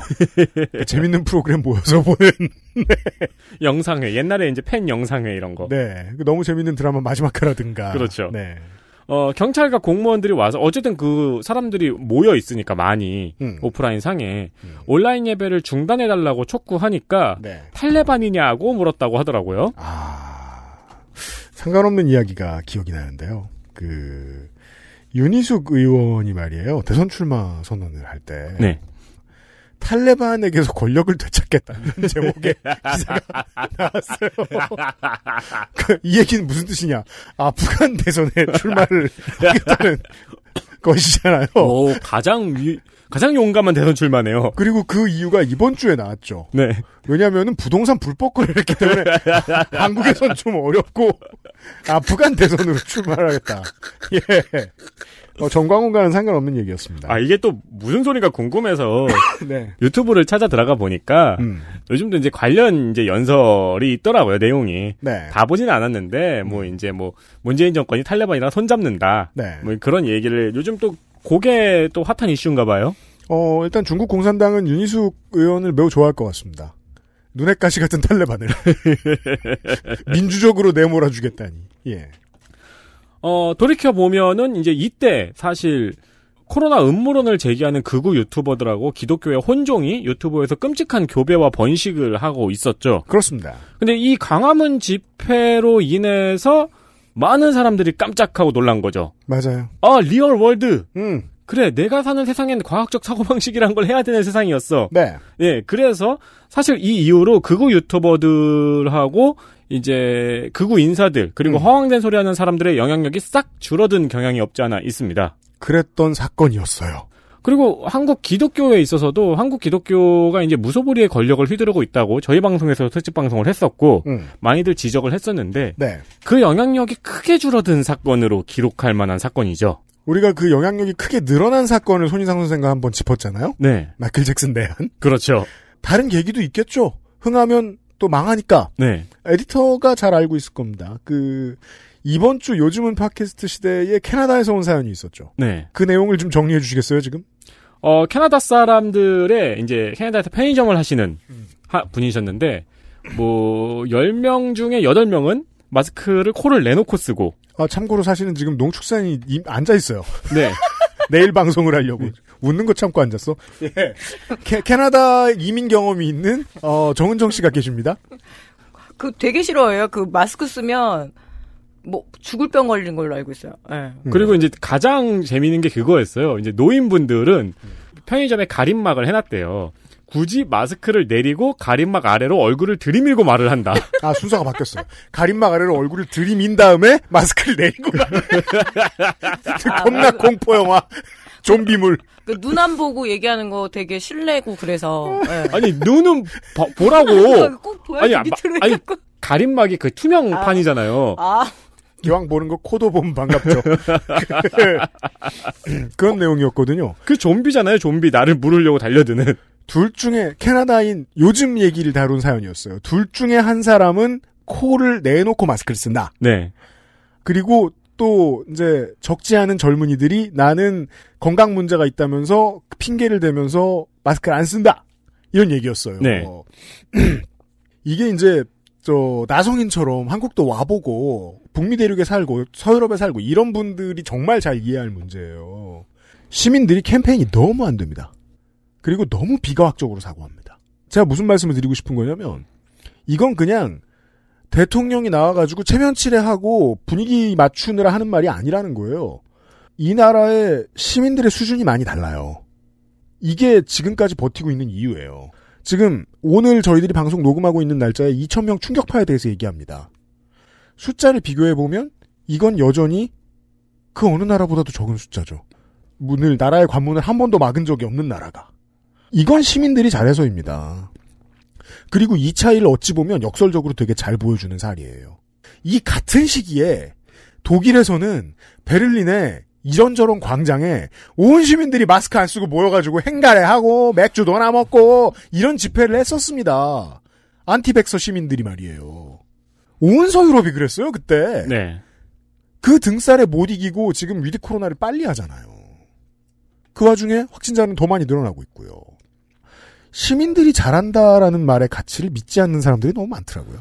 그 재밌는 프로그램 모여서 보는. [laughs] 영상회 옛날에 이제 팬 영상회 이런 거. 네. 그 너무 재밌는 드라마 마지막 회라든가. 그렇죠. 네. 어, 경찰과 공무원들이 와서 어쨌든 그 사람들이 모여 있으니까 많이 음. 오프라인 상에 온라인 예배를 중단해 달라고 촉구하니까 네. 탈레반이냐고 물었다고 하더라고요. 상관없는 이야기가 기억이 나는데요. 그 윤희숙 의원이 말이에요. 대선 출마 선언을 할 때. 네. 탈레반에게서 권력을 되찾겠다는 [laughs] 제목의 기사가 나왔어요. 그 이 얘기는 무슨 뜻이냐? 아프간 대선에 출마를 하겠다는 [laughs] 것이잖아요. 오, 가장 위, 가장 용감한 대선 출마네요. 그리고 그 이유가 이번 주에 나왔죠. 네. 왜냐하면 부동산 불법 거래를 했기 때문에 [laughs] 한국에선 좀 어렵고 아프간 대선으로 출마를 하겠다. [laughs] 예. 어, 정광훈과는 상관없는 얘기였습니다. 아, 이게 또 무슨 소리가 궁금해서 [laughs] 네. 유튜브를 찾아 들어가 보니까 음. 요즘도 이제 관련 이제 연설이 있더라고요, 내용이. 네. 다 보지는 않았는데 뭐 이제 뭐 문재인 정권이 탈레반이랑 손잡는다. 네. 뭐 그런 얘기를 요즘 또 그게 또 핫한 이슈인가 봐요. 어, 일단 중국 공산당은 윤희숙 의원을 매우 좋아할 것 같습니다. 눈에 가시 같은 탈레반을 [laughs] 민주적으로 내몰아 주겠다니. 예. 어, 돌이켜 보면은 이제 이때 사실 코로나 음모론을 제기하는 극우 유튜버들하고 기독교의 혼종이 유튜브에서 끔찍한 교배와 번식을 하고 있었죠. 그렇습니다. 근데 이 광화문 집회로 인해서 많은 사람들이 깜짝하고 놀란 거죠. 맞아요. 아, real world. 음. 그래, 내가 사는 세상엔 과학적 사고방식이란 걸 해야 되는 세상이었어. 네. 예, 그래서 사실 이 이후로 극우 유튜버들하고 이제 극우 인사들 그리고 허황된 소리 하는 사람들의 영향력이 싹 줄어든 경향이 없지 않아 있습니다. 그랬던 사건이었어요. 그리고 한국 기독교에 있어서도 한국 기독교가 이제 무소불위의 권력을 휘두르고 있다고 저희 방송에서 특집 방송을 했었고 음. 많이들 지적을 했었는데 네. 그 영향력이 크게 줄어든 사건으로 기록할 만한 사건이죠. 우리가 그 영향력이 크게 늘어난 사건을 손희상 선생과 한번 짚었잖아요. 네. 마이클 잭슨 내한. 그렇죠. 다른 계기도 있겠죠. 흥하면 또 망하니까. 네. 에디터가 잘 알고 있을 겁니다. 그 이번 주 요즘은 팟캐스트 시대에 캐나다에서 온 사연이 있었죠. 네. 그 내용을 좀 정리해 주시겠어요, 지금? 어, 캐나다 사람들의 이제 캐나다에서 편의점을 하시는 하- 분이셨는데 뭐 10명 중에 8명은 마스크를 코를 내놓고 쓰고 아, 참고로 사실은 지금 농축산이 임- 앉아 있어요. [laughs] 네. [laughs] 내일 방송을 하려고 웃는 거 참고 앉았어. 예. 캐, 캐나다 이민 경험이 있는 어, 정은정 씨가 계십니다. 그 되게 싫어해요. 그 마스크 쓰면 뭐 죽을 병 걸리는 걸로 알고 있어요. 예. 그리고 이제 가장 재미있는 게 그거였어요. 이제 노인분들은 편의점에 가림막을 해놨대요. 굳이 마스크를 내리고 가림막 아래로 얼굴을 들이밀고 말을 한다. [laughs] 아 순서가 바뀌었어요. 가림막 아래로 얼굴을 들이민 다음에 마스크를 내리고 [laughs] 겁나 공포 영화 좀비물. 그 눈 안 보고 얘기하는 거 되게 실례고 그래서. 예. 아니 눈은 봐- 보라고. [laughs] 꼭 보여야지 아니, 마- 밑으로 아니 가림막이 그 투명판이잖아요. 아. 기왕 보는 거 코도 보면 반갑죠. [laughs] 그런 내용이었거든요. 그 좀비잖아요, 좀비. 나를 물으려고 달려드는. 둘 중에 캐나다인 요즘 얘기를 다룬 사연이었어요. 둘 중에 한 사람은 코를 내놓고 마스크를 쓴다. 네. 그리고 또 이제 적지 않은 젊은이들이 나는 건강 문제가 있다면서 핑계를 대면서 마스크를 안 쓴다. 이런 얘기였어요. 네. [clears throat] 이게 이제 저 나성인처럼 한국도 와보고 북미 대륙에 살고 서유럽에 살고 이런 분들이 정말 잘 이해할 문제예요. 시민들이 캠페인이 너무 안 됩니다. 그리고 너무 비과학적으로 사고합니다. 제가 무슨 말씀을 드리고 싶은 거냐면 이건 그냥 대통령이 나와가지고 체면치레하고 분위기 맞추느라 하는 말이 아니라는 거예요. 이 나라의 시민들의 수준이 많이 달라요. 이게 지금까지 버티고 있는 이유예요. 지금 오늘 저희들이 방송 녹음하고 있는 날짜에 2,000명 충격파에 대해서 얘기합니다. 숫자를 비교해 보면 이건 여전히 그 어느 나라보다도 적은 숫자죠. 문을 나라의 관문을 한 번도 막은 적이 없는 나라가. 이건 시민들이 잘해서입니다. 그리고 이 차이를 어찌 보면 역설적으로 되게 잘 보여주는 사례예요. 이 같은 시기에 독일에서는 베를린에 이런저런 광장에 온 시민들이 마스크 안 쓰고 모여가지고 헹가래 하고 맥주도 하나 먹고 이런 집회를 했었습니다. anti-vaxxer 시민들이 말이에요. 온 서유럽이 그랬어요 그때. 네. 그 등살에 못 이기고 지금 with 코로나를 빨리 하잖아요. 그 와중에 확진자는 더 많이 늘어나고 있고요. 시민들이 잘한다라는 말의 가치를 믿지 않는 사람들이 너무 많더라고요.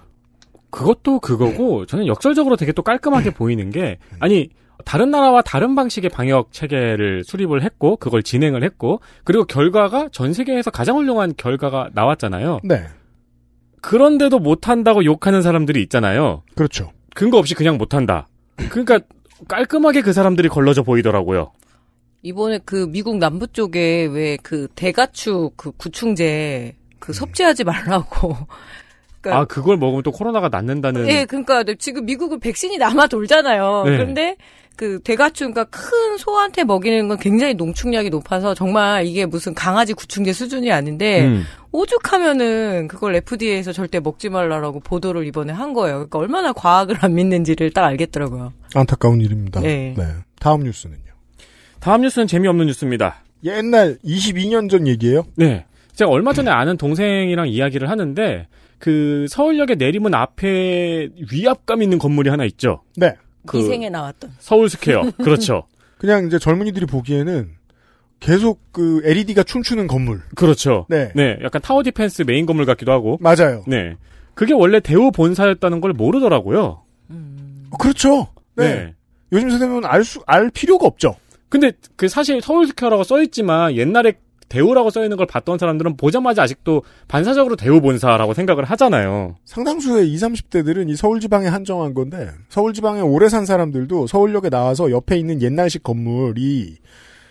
그것도 그거고 저는 역설적으로 되게 또 깔끔하게 보이는 게 아니 다른 나라와 다른 방식의 방역 체계를 수립을 했고 그걸 진행을 했고 그리고 결과가 전 세계에서 가장 훌륭한 결과가 나왔잖아요. 네. 그런데도 못한다고 욕하는 사람들이 있잖아요. 그렇죠. 근거 없이 그냥 못한다. 그러니까 깔끔하게 그 사람들이 걸러져 보이더라고요. 이번에 그 미국 남부 쪽에 왜 그 대가축 그 구충제 그 섭취하지 말라고. [laughs] 그러니까 아 그걸 먹으면 또 코로나가 낫는다는. 예, 그러니까 지금 미국은 백신이 남아 돌잖아요. 네. 그런데 그 대가축, 그러니까 큰 소한테 먹이는 건 굉장히 농축량이 높아서 정말 이게 무슨 강아지 구충제 수준이 아닌데 음. 오죽하면은 그걸 FDA에서 절대 먹지 말라라고 보도를 이번에 한 거예요. 그러니까 얼마나 과학을 안 믿는지를 딱 알겠더라고요. 안타까운 일입니다. 네. 다음 뉴스는요. 다음 뉴스는 재미없는 뉴스입니다. 옛날 22년 전 얘기예요? 네. 제가 얼마 전에 아는 동생이랑 이야기를 하는데 그 서울역에 내리면 앞에 위압감 있는 건물이 하나 있죠. 네. 그 미생에 나왔던. 서울 스퀘어. [laughs] 그렇죠. 그냥 이제 젊은이들이 보기에는 계속 그 LED가 춤추는 건물. 그렇죠. 네. 네. 약간 tower defense main 건물 같기도 하고. 맞아요. 네. 그게 원래 대우 본사였다는 걸 모르더라고요. 어, 그렇죠. 네. 네. 요즘 세대면 알 수, 알 필요가 없죠. 근데 그 사실 서울스퀘어라고 써있지만 옛날에 대우라고 써 있는 걸 봤던 사람들은 보자마자 아직도 반사적으로 대우 본사라고 생각을 하잖아요. 상당수의 20, 30대들은 이 서울지방에 한정한 건데, 서울지방에 오래 산 사람들도 서울역에 나와서 옆에 있는 옛날식 건물이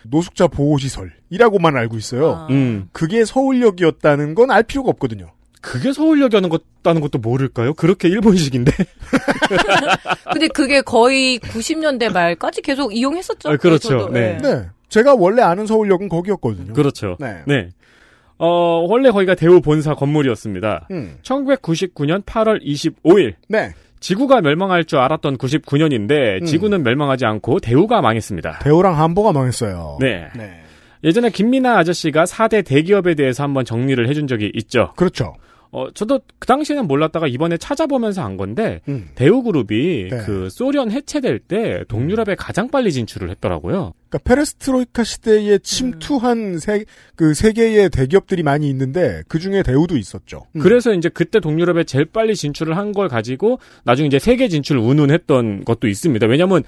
노숙자 보호시설이라고만 알고 있어요. 음. 그게 서울역이었다는 건 알 필요가 없거든요. 그게 서울역이라는 것다는 것도 모를까요? 그렇게 일본식인데. [laughs] 근데 그게 거의 90년대 말까지 계속 이용했었죠. 아, 그렇죠. 네. 예. 네. 제가 원래 아는 서울역은 거기였거든요. 그렇죠. 네. 네. 어, 원래 거기가 대우 본사 건물이었습니다. 음. 1999년 8월 25일. 네. 지구가 멸망할 줄 알았던 99년인데 음. 지구는 멸망하지 않고 대우가 망했습니다. 대우랑 한보가 망했어요. 네. 예전에 김민아 아저씨가 4대 대기업에 대해서 한번 정리를 해준 적이 있죠. 그렇죠. 어, 저도 그 당시에는 몰랐다가 이번에 찾아보면서 안 건데, 음. 대우그룹이 네. 그 소련 해체될 때 동유럽에 가장 빨리 진출을 했더라고요. 그러니까 페레스트로이카 시대에 침투한 세, 그 세계의 대기업들이 많이 있는데 그 중에 대우도 있었죠. 음. 그래서 이제 그때 동유럽에 제일 빨리 진출을 한 걸 가지고 나중에 이제 세계 진출을 운운했던 것도 있습니다. 왜냐면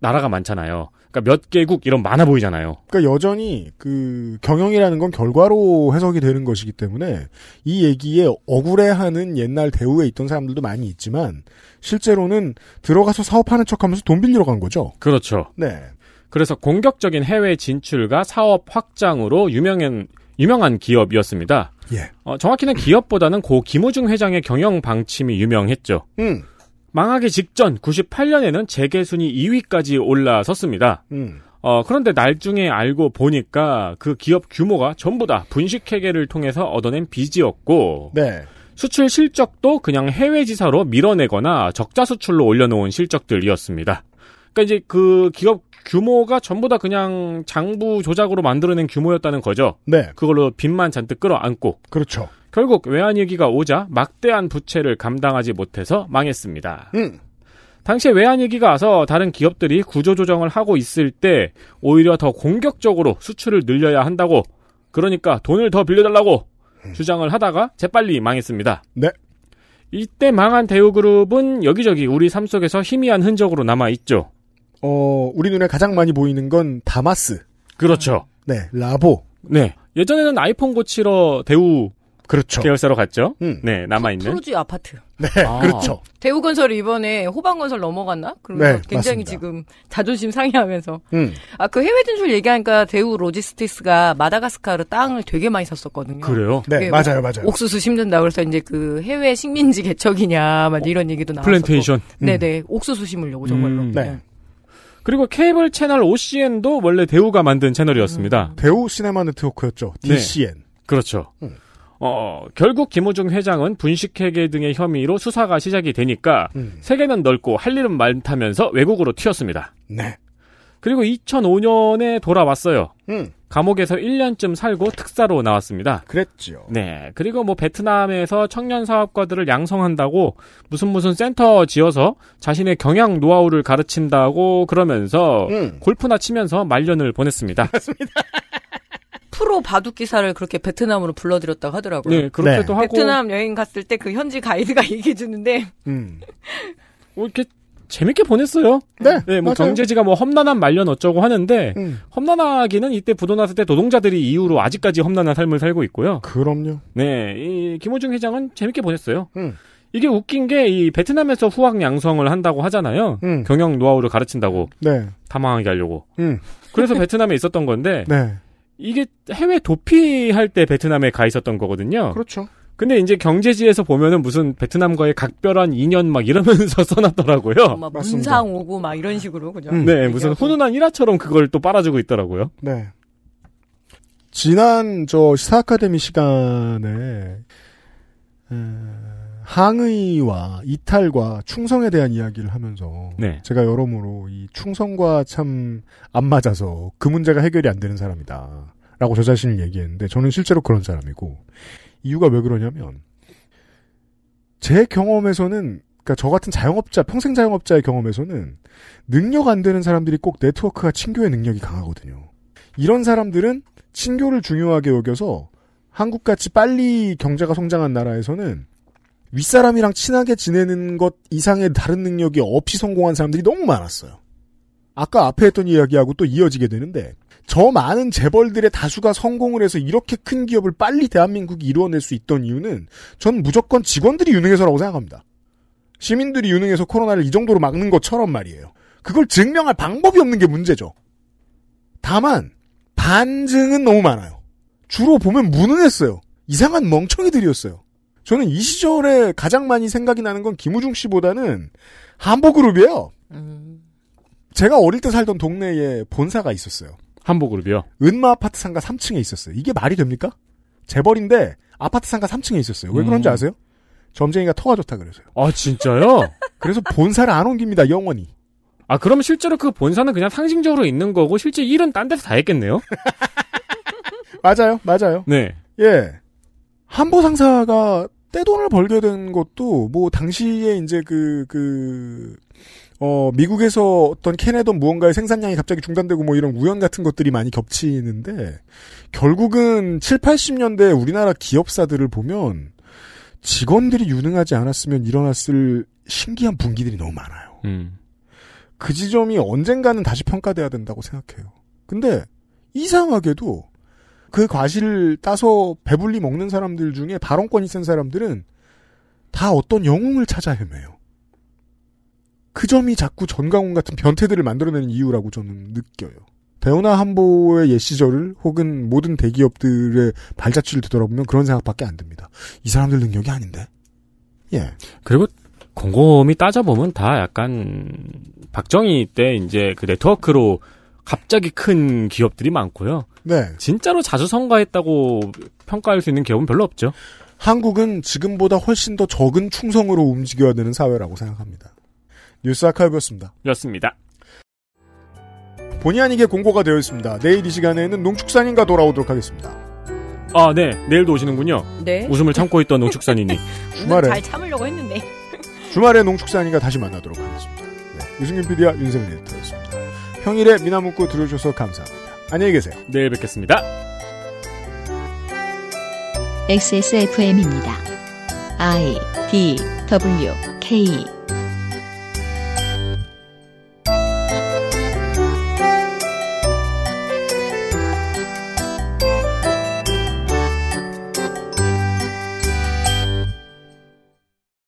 나라가 많잖아요. 그러니까 몇 개국 이런 많아 보이잖아요. 그러니까 여전히 그 경영이라는 건 결과로 해석이 되는 것이기 때문에 이 얘기에 억울해하는 옛날 대우에 있던 사람들도 많이 있지만 실제로는 들어가서 사업하는 척하면서 돈 빌리러 간 거죠. 그렇죠. 네. 그래서 공격적인 해외 진출과 사업 확장으로 유명한 유명한 기업이었습니다. 예. 어, 정확히는 기업보다는 고 김우중 회장의 경영 방침이 유명했죠. 음. 망하기 직전 98년에는 재계 순위 2위까지 올라섰습니다. 음. 어, 그런데 나중에 알고 보니까 그 기업 규모가 전부 다 분식회계를 통해서 얻어낸 빚이었고 네. 수출 실적도 그냥 해외 지사로 밀어내거나 적자 수출로 올려놓은 실적들이었습니다. 그러니까 이제 그 기업 규모가 전부 다 그냥 장부 조작으로 만들어낸 규모였다는 거죠. 네. 그걸로 빚만 잔뜩 끌어안고 그렇죠. 결국 외환위기가 오자 막대한 부채를 감당하지 못해서 망했습니다. 음. 당시에 외환위기가 와서 다른 기업들이 구조조정을 하고 있을 때 오히려 더 공격적으로 수출을 늘려야 한다고 그러니까 돈을 더 빌려달라고 주장을 하다가 재빨리 망했습니다. 네. 이때 망한 대우그룹은 여기저기 우리 삶 속에서 희미한 흔적으로 남아있죠. 어, 우리 눈에 가장 많이 보이는 건 다마스. 그렇죠. 네. 라보. 네. 예전에는 아이폰 고치러 대우 그렇죠. 계열사로 갔죠. 네, 남아 있는. 푸르지오 아파트. 네, 아. 그렇죠. 대우건설이 이번에 호반건설 넘어갔나? 그러면서 네, 굉장히 맞습니다. 지금 자존심 상해하면서. 음. 아, 그 해외 진출 얘기하니까 대우 로지스틱스가 마다가스카르 땅을 되게 많이 샀었거든요. 그래요? 네, 그게 맞아요, 뭐 맞아요. 옥수수 심는다. 그래서 이제 그 해외 식민지 개척이냐, 막 이런 얘기도 나왔었고. 플랜테이션. 네네. 옥수수 심으려고 정말로. 음. 네. 그리고 케이블 채널 OCN도 원래 대우가 만든 채널이었습니다. 대우 시네마 네트워크였죠. DCN. 그렇죠. 음. 어, 결국 김호중 회장은 분식회계 등의 혐의로 수사가 시작이 되니까 음. 세계는 넓고 할 일은 많다면서 외국으로 튀었습니다. 네. 그리고 2005년에 돌아왔어요. 음. 감옥에서 1년쯤 살고 특사로 나왔습니다. 그랬죠. 네. 그리고 뭐 베트남에서 청년 사업가들을 양성한다고 무슨 무슨 센터 지어서 자신의 경영 노하우를 가르친다고 그러면서 음. 골프나 치면서 말년을 보냈습니다. 프로 바둑 기사를 그렇게 베트남으로 불러들였다고 하더라고요. 네, 그렇게도 하고 베트남 여행 갔을 때 그 현지 가이드가 [laughs] 얘기해 주는데 음. 뭐 이렇게 재밌게 보냈어요. 네, 네, 뭐 맞아요. 경제지가 뭐 험난한 말년 어쩌고 하는데 음. 험난하기는 이때 부도 났을 때 노동자들이 이후로 아직까지 험난한 삶을 살고 있고요. 그럼요. 네, 이 김호중 회장은 재밌게 보냈어요. 음. 이게 웃긴 게 이 베트남에서 후학 양성을 한다고 하잖아요. 음. 경영 노하우를 가르친다고 네. 탐망하게 하려고. 음. 그래서 베트남에 있었던 건데 네. 이게 해외 도피할 때 베트남에 가 있었던 거거든요. 그렇죠. 근데 이제 경제지에서 보면은 무슨 베트남과의 각별한 인연 막 이러면서 [laughs] 써놨더라고요. 막 문상 오고 막 이런 식으로 그죠? 네, 무슨 훈훈한 일화처럼 그걸 또 빨아주고 있더라고요. 네. 지난 저 시사 아카데미 시간에 에, 항의와 이탈과 충성에 대한 이야기를 하면서 네. 제가 여러모로 이 충성과 참 안 맞아서 그 문제가 해결이 안 되는 사람이다 라고 저 자신을 얘기했는데 저는 실제로 그런 사람이고 이유가 왜 그러냐면 제 경험에서는 그러니까 저 같은 자영업자 평생 자영업자의 경험에서는 능력 안 되는 사람들이 꼭 네트워크가 친교의 능력이 강하거든요. 이런 사람들은 친교를 중요하게 여겨서 한국같이 빨리 경제가 성장한 나라에서는 윗사람이랑 친하게 지내는 것 이상의 다른 능력이 없이 성공한 사람들이 너무 많았어요. 아까 앞에 했던 이야기하고 또 이어지게 되는데 저 많은 재벌들의 다수가 성공을 해서 이렇게 큰 기업을 빨리 대한민국이 이루어낼 수 있던 이유는 전 무조건 직원들이 유능해서라고 생각합니다. 시민들이 유능해서 코로나를 이 정도로 막는 것처럼 말이에요. 그걸 증명할 방법이 없는 게 문제죠. 다만 반증은 너무 많아요. 주로 보면 무능했어요. 이상한 멍청이들이었어요. 저는 이 시절에 가장 많이 생각이 나는 건 김우중 씨보다는 한보그룹이에요. 제가 어릴 때 살던 동네에 본사가 있었어요. 한보그룹이요. 은마 아파트 상가 3층에 있었어요. 이게 말이 됩니까? 재벌인데 아파트 상가 3층에 있었어요. 왜 그런지 음. 아세요? 점쟁이가 터가 좋다 그래서요. 아 진짜요? [laughs] 그래서 본사를 안 옮깁니다. 영원히. 아 그럼 실제로 그 본사는 그냥 상징적으로 있는 거고 실제 일은 딴 데서 다 했겠네요. [laughs] 맞아요. 맞아요. 네. 예. 한보 상사가 떼돈을 벌게 된 것도 뭐 당시에 이제 그 그, 어, 미국에서 어떤 캐내던 무언가의 생산량이 갑자기 중단되고 뭐 이런 우연 같은 것들이 많이 겹치는데 결국은 7, 80년대 우리나라 기업사들을 보면 직원들이 유능하지 않았으면 일어났을 신기한 분기들이 너무 많아요. 음. 그 지점이 언젠가는 다시 평가돼야 된다고 생각해요. 근데 이상하게도 그 과실을 따서 배불리 먹는 사람들 중에 발언권이 센 사람들은 다 어떤 영웅을 찾아 헤매요. 그 점이 자꾸 전강훈 같은 변태들을 만들어내는 이유라고 저는 느껴요. 대우나 한보의 옛 시절을 혹은 모든 대기업들의 발자취를 되돌아보면 그런 생각밖에 안 듭니다. 이 사람들 능력이 아닌데. 예. 그리고 곰곰이 따져보면 다 약간 박정희 때 이제 그 네트워크로 갑자기 큰 기업들이 많고요. 네. 진짜로 자주 성과했다고 평가할 수 있는 기업은 별로 없죠. 한국은 지금보다 훨씬 더 적은 충성으로 움직여야 되는 사회라고 생각합니다. 뉴스 아카이브였습니다. 였습니다. 본의 아니게 공고가 되어 있습니다. 내일 이 시간에는 농축산인가 돌아오도록 하겠습니다. 아, 네. 내일도 오시는군요. 네. 웃음을 참고 있던 농축산인이. [laughs] 주말에 잘 참으려고 했는데. 주말에 농축산인가 다시 만나도록 하겠습니다. 네, 유승균 PD와 윤세민 에디터였습니다. 평일에 미나문구 들어주셔서 감사합니다. 안녕히 계세요. 내일 뵙겠습니다. XSFM입니다. I D W K